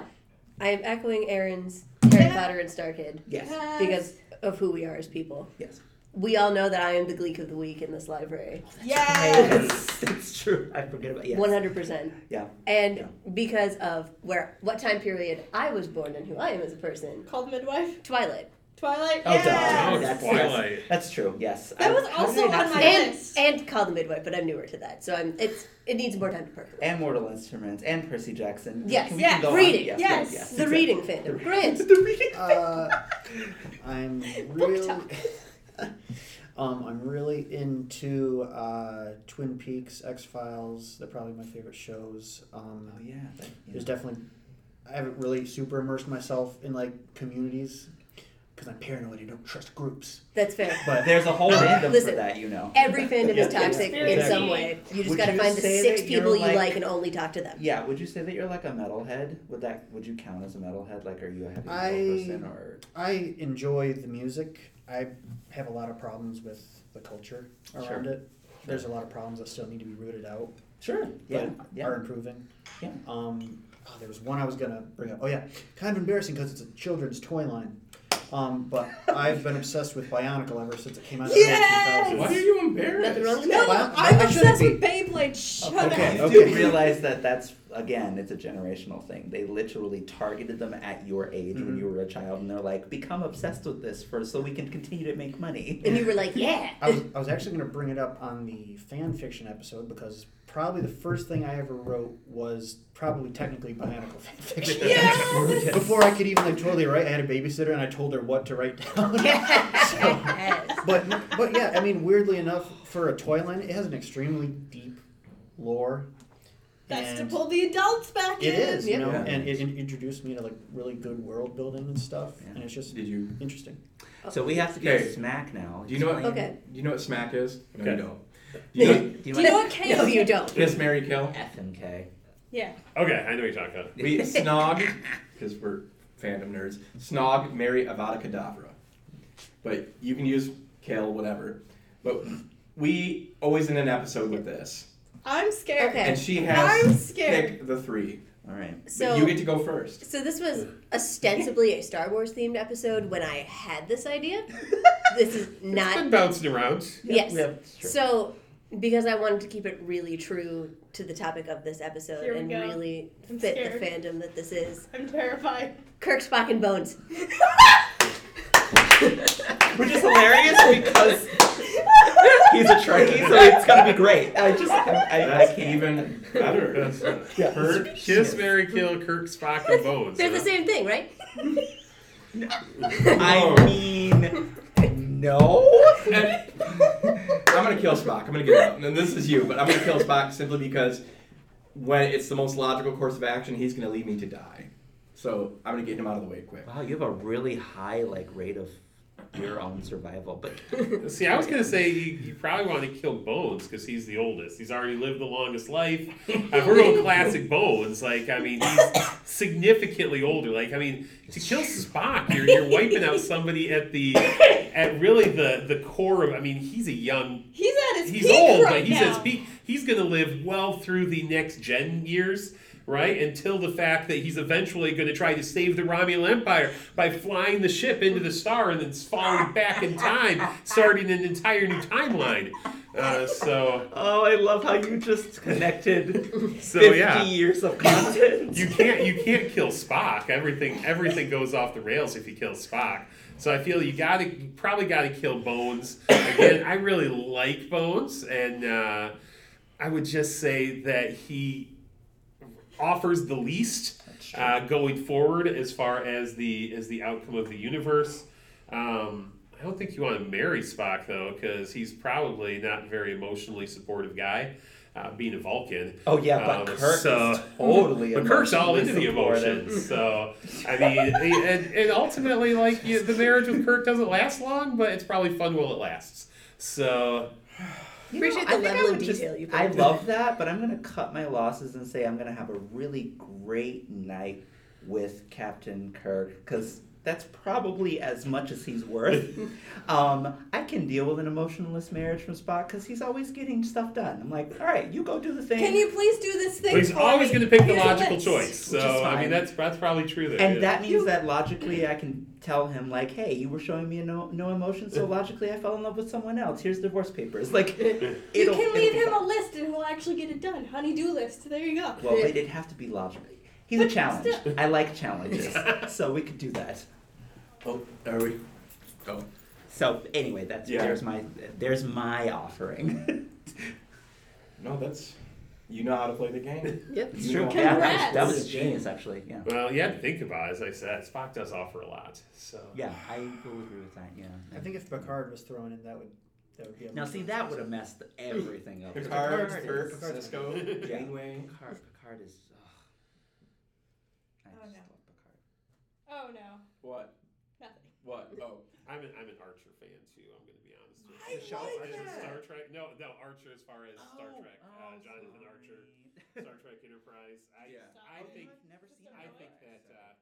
I am echoing Aaron's Harry Potter and Star Kid Yes. because of who we are as people. Yes. We all know that I am the Gleek of the week in this library. Yes. it's true. I forget about yes. One hundred percent. Yeah. And Yeah. because of where what time period I was born and who I am as a person, Called the midwife. Twilight. Twilight. Oh, yes. Oh, That's, Twilight. Yes, that's true. Yes. That I- was how also on my? And list. and Call the Midwife, but I'm newer to that, so I'm it's it needs more time to percolate. And Mortal Instruments and Percy Jackson. Yes, Can we yes, go reading, Yes. yes. yes, the exactly. reading fandom. Grant. the reading. Uh, I'm really, talk. um, I'm really into uh, Twin Peaks, X Files. They're probably my favorite shows. Um, Oh yeah. That, yeah. There's definitely, I haven't really super immersed myself in like communities because I'm paranoid. I don't trust groups. That's fair. But There's a whole fandom Listen, for that, you know. Every fandom is toxic yeah, in some way. You just got to find the six that you're people you like- like and only talk to them. Yeah, would you say that you're like a metalhead? Would that would you count as a metalhead? Like, are you a heavy metal I- person or? I enjoy the music. I have a lot of problems with the culture around Sure. it. There's a lot of problems that still need to be rooted out. Sure. Yeah. but Yeah. are improving. Yeah. Um, oh, there was one I was gonna bring up. Oh yeah, kind of embarrassing because it's a children's toy line. Um, but I've been obsessed with Bionicle ever since it came out in Yes! the Why are you embarrassed? Nothing wrong with No. Well, I'm I shouldn't obsessed with. Beyblade. Shut Okay, up. You okay. do realize that that's again, it's a generational thing. They literally targeted them at your age when Mhm. you were a child, and they're like, "Become obsessed with this for so we can continue to make money." And you were like, yeah. I was, I was actually going to bring it up on the fan fiction episode because probably the first thing I ever wrote was probably technically Bionicle fan fiction. Yes! Before I could even like totally write, I had a babysitter and I told her what to write down. Yes. but but yeah, I mean, weirdly enough, for a toy line, it has an extremely deep lore. That's to pull the adults back It in. is, you Yeah. know, Yeah. and it in- introduced me to like really good world building and stuff, Yeah. and it's just Did you? interesting. So we have to do Okay. smack now. Do you know what? Explain- Okay. Do you know what smack is? No, Okay. you don't. Do you know Do you Do you know what K No, is? you don't. Kiss Mary Kill? FMK. Yeah. Okay, I know what you're talking about. We snog, because we're fandom nerds. Snog, marry Avada Kedavra. But you can use kill, whatever. But we always in an episode with this, I'm scared. Okay. and she has I'm scared. picked the three. All right. So but you get to go first. So this was ostensibly a Star Wars themed episode when I had this idea. this is It's been not. bouncing around. Yes. Yeah, it's true. So because I wanted to keep it really true to the topic of this episode Here we and go. really I'm fit scared. the fandom that this is, I'm terrified. Kirk, Spock, and Bones. Which is hilarious because he's a Trekkie, so it's gonna be great. I just, I, I, I can't. even better. Yeah. Kirk, Kiss, Mary, Kill, Kirk, Spock, and Bones. They're the same thing, right? I oh. mean, no. And I'm gonna kill Spock. I'm gonna get out. And this is you, but I'm gonna kill Spock simply because when it's the most logical course of action, he's gonna leave me to die. So I'm gonna get him out of the way quick. Wow, you have a really high like rate of your own survival, but See, I was gonna say you, you probably want to kill Bones because he's the oldest. He's already lived the longest life. We're going classic Bones. Like, I mean, he's significantly older. Like, I mean, to kill Spock, you're, you're wiping out somebody at the at really the the core of. I mean, he's a young. He's at his He's peak old, right but he's now. at his peak. He's gonna live well through the next gen years. Right until the fact that he's eventually going to try to save the Romulan Empire by flying the ship into the star and then falling back in time, starting an entire new timeline. Uh, so, oh, I love how you just connected so 50 yeah, years of content. you can't you can't kill Spock. Everything everything goes off the rails if you kill Spock. So I feel you got to probably got to kill Bones. Again, I really like Bones, and uh, I would just say that he offers the least uh, going forward as far as the as the outcome of the universe. Um, I don't think you want to marry Spock though, because he's probably not a very emotionally supportive guy, uh, being a Vulcan. oh yeah, but Um, Kirk so- is totally. But Kirk's all into the emotions, so I mean, and, and ultimately, like you, the marriage with Kirk doesn't last long, but it's probably fun while it lasts. So You Appreciate know, the level I of would just- you put I love that, but I'm gonna cut my losses and say I'm gonna have a really great night with Captain Kirk because that's probably as much as he's worth. um, I can deal with an emotionless marriage from Spock because he's always getting stuff done. I'm like, all right, you go do the thing. Can you please do this thing? But he's for always going to pick the logical list. choice. Which is So I mean, that's that's probably true there. And yeah. that means You- that logically, I can tell him like, "Hey, you were showing me no no emotion, so logically, I fell in love with someone else. Here's divorce papers." Like, You it'll- can leave be him a list and he'll actually get it done. Honey-do list. There you go. Well, it'd have to be logical. He's a challenge. I like challenges, so we could do that. Oh, are we? Oh. So anyway, that's Yeah. there's my there's my offering. No, that's. You know how to play the game. yep, it's You true. know- Yeah, that was, that Congrats. was genius, actually. Yeah. Well, you had to think about it. As I said, Spock does offer a lot. So Yeah, I will agree with that. Yeah. I think if Picard was thrown in, that would that would be a Now, see, that would have messed everything up. Picard, Picard Kirk, is- Sisko, Yeah. Janeway. Picard, Picard is. Ugh. I Oh, just no. love Picard. Oh no, What? nothing. What? Oh. I'm an I'm an Archer fan too. I'm going to be honest with I you. show- like Archer, that. Star Trek. No, no, Archer as far as Star Oh, Trek. oh, uh, Jonathan Archer, sorry. Star Trek Enterprise. I Yeah. I Oh, think I've never seen I Enterprise. think that uh,